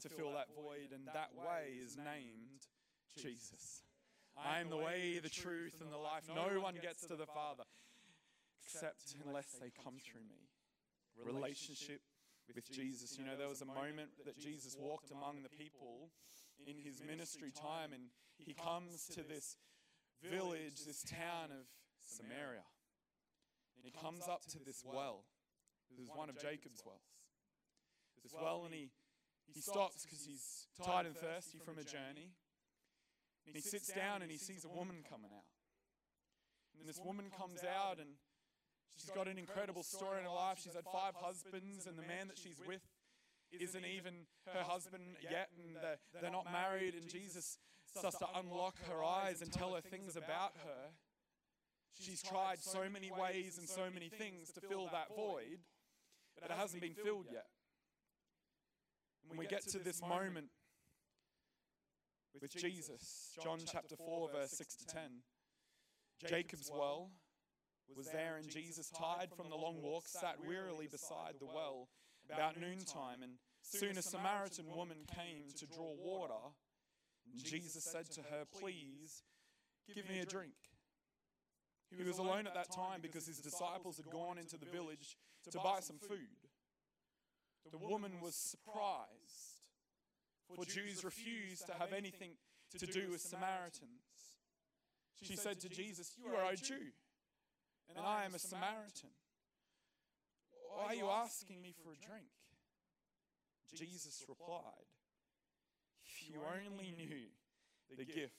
to fill that void, and that way is named Jesus. I am the way, the truth, and the life. No one gets to the Father except unless they come through me. Relationship with Jesus. You know, there was a moment that Jesus walked among the people in his ministry time, and he comes to this village, this town of Samaria. And he comes up to this well. This is one of Jacob's wells. This well, and he, he stops because he's tired and thirsty from a journey. And he sits down and he sees a woman coming out. And this woman comes out and she's got an incredible story in her life. She's had five husbands, and the man that she's with isn't even her husband yet, and they're, they're not married. And Jesus starts to unlock her eyes and tell her things about her. She's tried so many ways and so many things to fill that void, but it hasn't been filled yet. When we get to this moment with Jesus, John chapter 4, verse 6 to 10, Jacob's well was there, and Jesus, tired from the long walk, sat wearily beside the well about noontime. And soon a Samaritan woman came to draw water. And Jesus said to her, Please give me a drink. He was alone at that time because his disciples had gone into the village to buy some food. The woman was surprised, for Jews refused to have anything to do with Samaritans. She said to Jesus, You are a Jew, and I am a Samaritan. Why are you asking me for a drink? Jesus replied, If you only knew the gift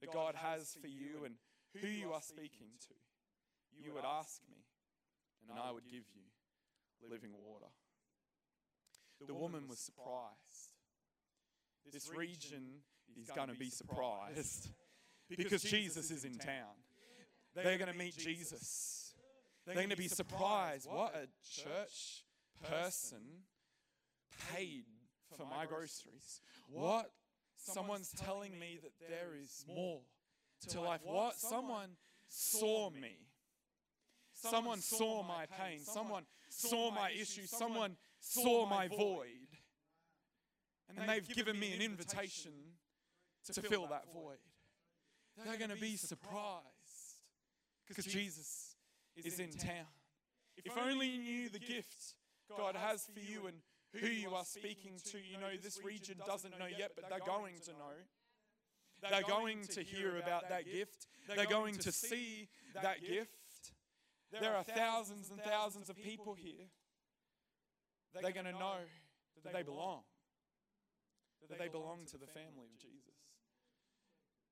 that God has for you and who you are speaking to, you would ask me, and I would give you living water. The woman was surprised. This region is going to be surprised <laughs> because Jesus is in town. They're going to meet Jesus. They're going to be surprised. What a church person paid for my groceries. What? Someone's telling me that there is more to life. What? Someone saw me. Someone saw my pain. Someone saw my issue. Someone saw my void. And they've given me an invitation to fill that void. They're going to be surprised because Jesus is in town. If only you knew the gift God has for you and who you are speaking to. You know, this region doesn't know yet, but they're going to know. They're going to hear about that gift. They're going to see that gift. There are thousands and thousands of people here. They're going to know that they belong, that they belong to the family of Jesus.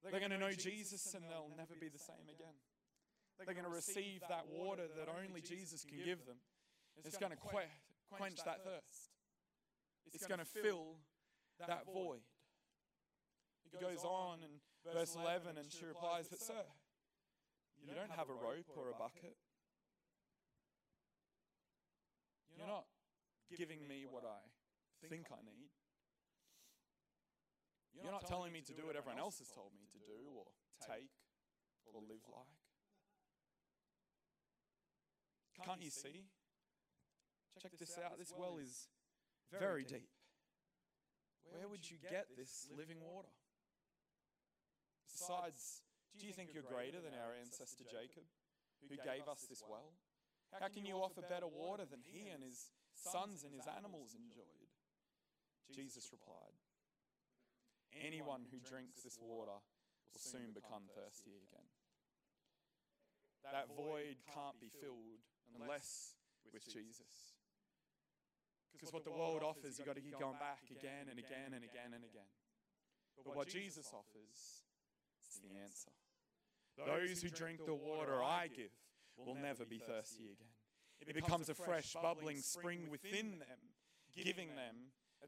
They're going to know Jesus and they'll never be the same again. They're going to receive that water that only Jesus can give them. It's going to quench that thirst. It's going to fill that void. He goes on in verse 11 and she replies, But sir, you don't have a rope or a bucket. You're not giving me what I think I need. You're not telling me to do what everyone else has told me to do or take or live like. Can't you see? Check this out. This well is very deep. Where would you get this living water? Besides, do you think you're greater than our ancestor Jacob, who gave us this well? How can you offer better water than he and his sons and his animals enjoyed? Jesus replied, Anyone who drinks this water will soon become thirsty again. That void can't be filled unless with Jesus. Because what the world offers, you've got to keep going back again and again and again and again. But what Jesus offers, it's the answer. Those who drink the water I give will never be thirsty again. It becomes a fresh, bubbling spring within them, giving them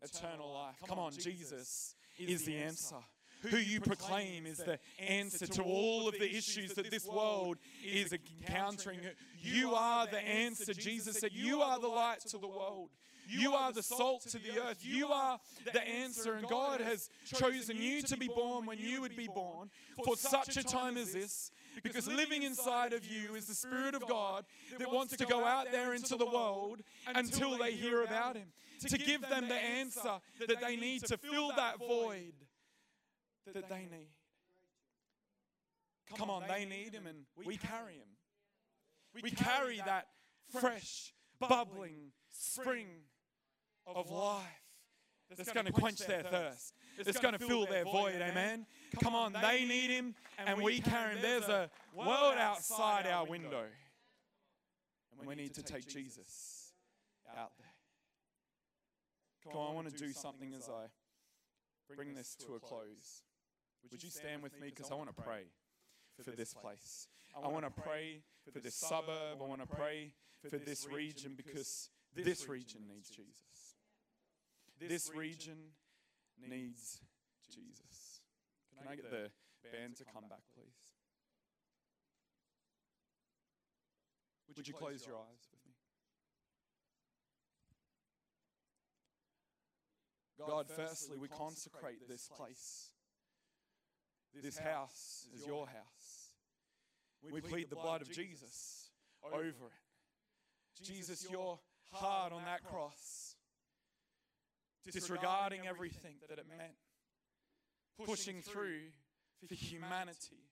eternal life. Come on, Jesus is the answer. who you proclaim is the answer to all of the issues that this world is encountering. You are the answer. Jesus said, You are the light to the world. You are the salt to the earth. You are the answer. And God has chosen you to be born when you would be born for such a time as this. Because living inside of you is the Spirit of God that wants to go out there into the world until they hear about Him, to give them the answer that they need to fill that void that they need. Come on, they need Him and we carry Him. We carry that fresh, bubbling spring of life that's going to quench their thirst. It's going to fill their void. Amen. Come on, they need Him and we carry Him. There's a world outside our window. And we need to take Jesus out there. Come on, I want to do something as I bring this to a close. Would you stand with me? Because I want to pray for this place. I want to pray for this suburb. I want to pray for this region because this region needs Jesus. This region needs Jesus. Can I get the band to come back, please? Would you close your eyes with me? God, firstly, we consecrate this place. This house is your house. We plead the blood of Jesus over it. Jesus, your heart on that cross, disregarding everything that it meant, pushing through for humanity.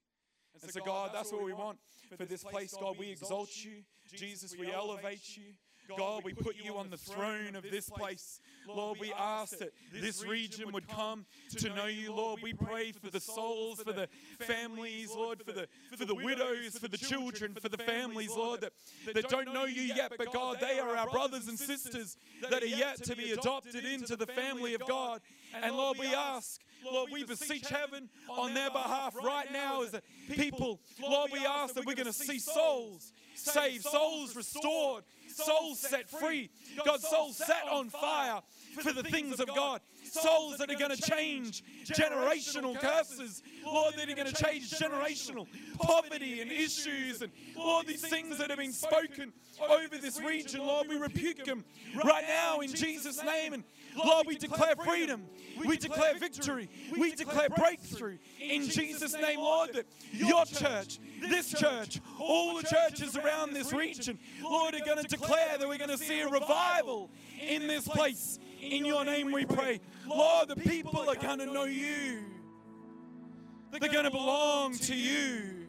And so, God, that's what we want for this place. God, we exalt you. Jesus, we elevate you. God, we put you on the throne of this place. Lord, we ask that this region would come to know you. Lord, we pray for the souls, for the families, Lord, for the for the widows, for the children, for the families, Lord, that, that don't know you yet. But God, they are our brothers and sisters that are yet to be adopted into the family of God. And Lord, we ask, Lord, we beseech heaven on their behalf right now as a people. Lord, we ask that we're going to see souls saved, souls restored, souls set free, God, souls set on fire for the things of God. Souls that are going to change generational curses. Lord, that are going to change generational poverty and issues. And Lord, these things that have been spoken over this region, Lord, we rebuke them right now in Jesus' name. And Lord, we declare freedom. We declare victory. We declare breakthrough in Jesus' name, Lord, that your church, this church, all the churches around this region, Lord, are going to declare that we're going to see a revival in this place. In your name we pray. Lord, the people are going to know you. They're going to belong to you.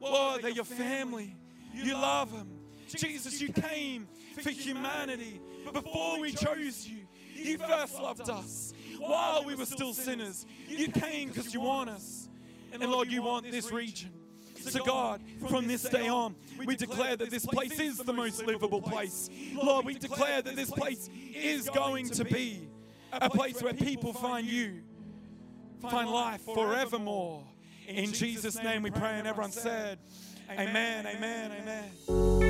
Lord, they're your family. You love them. Jesus, you came for humanity. Before we chose you, you first loved us. While we were still sinners, you came because you want us. And Lord, you want this region. So, God, from this day on, we declare that this place is the most livable place. Lord, we declare that this place is going to be a place where people find you, find life forevermore. In Jesus' name we pray, and everyone said, Amen, amen, amen.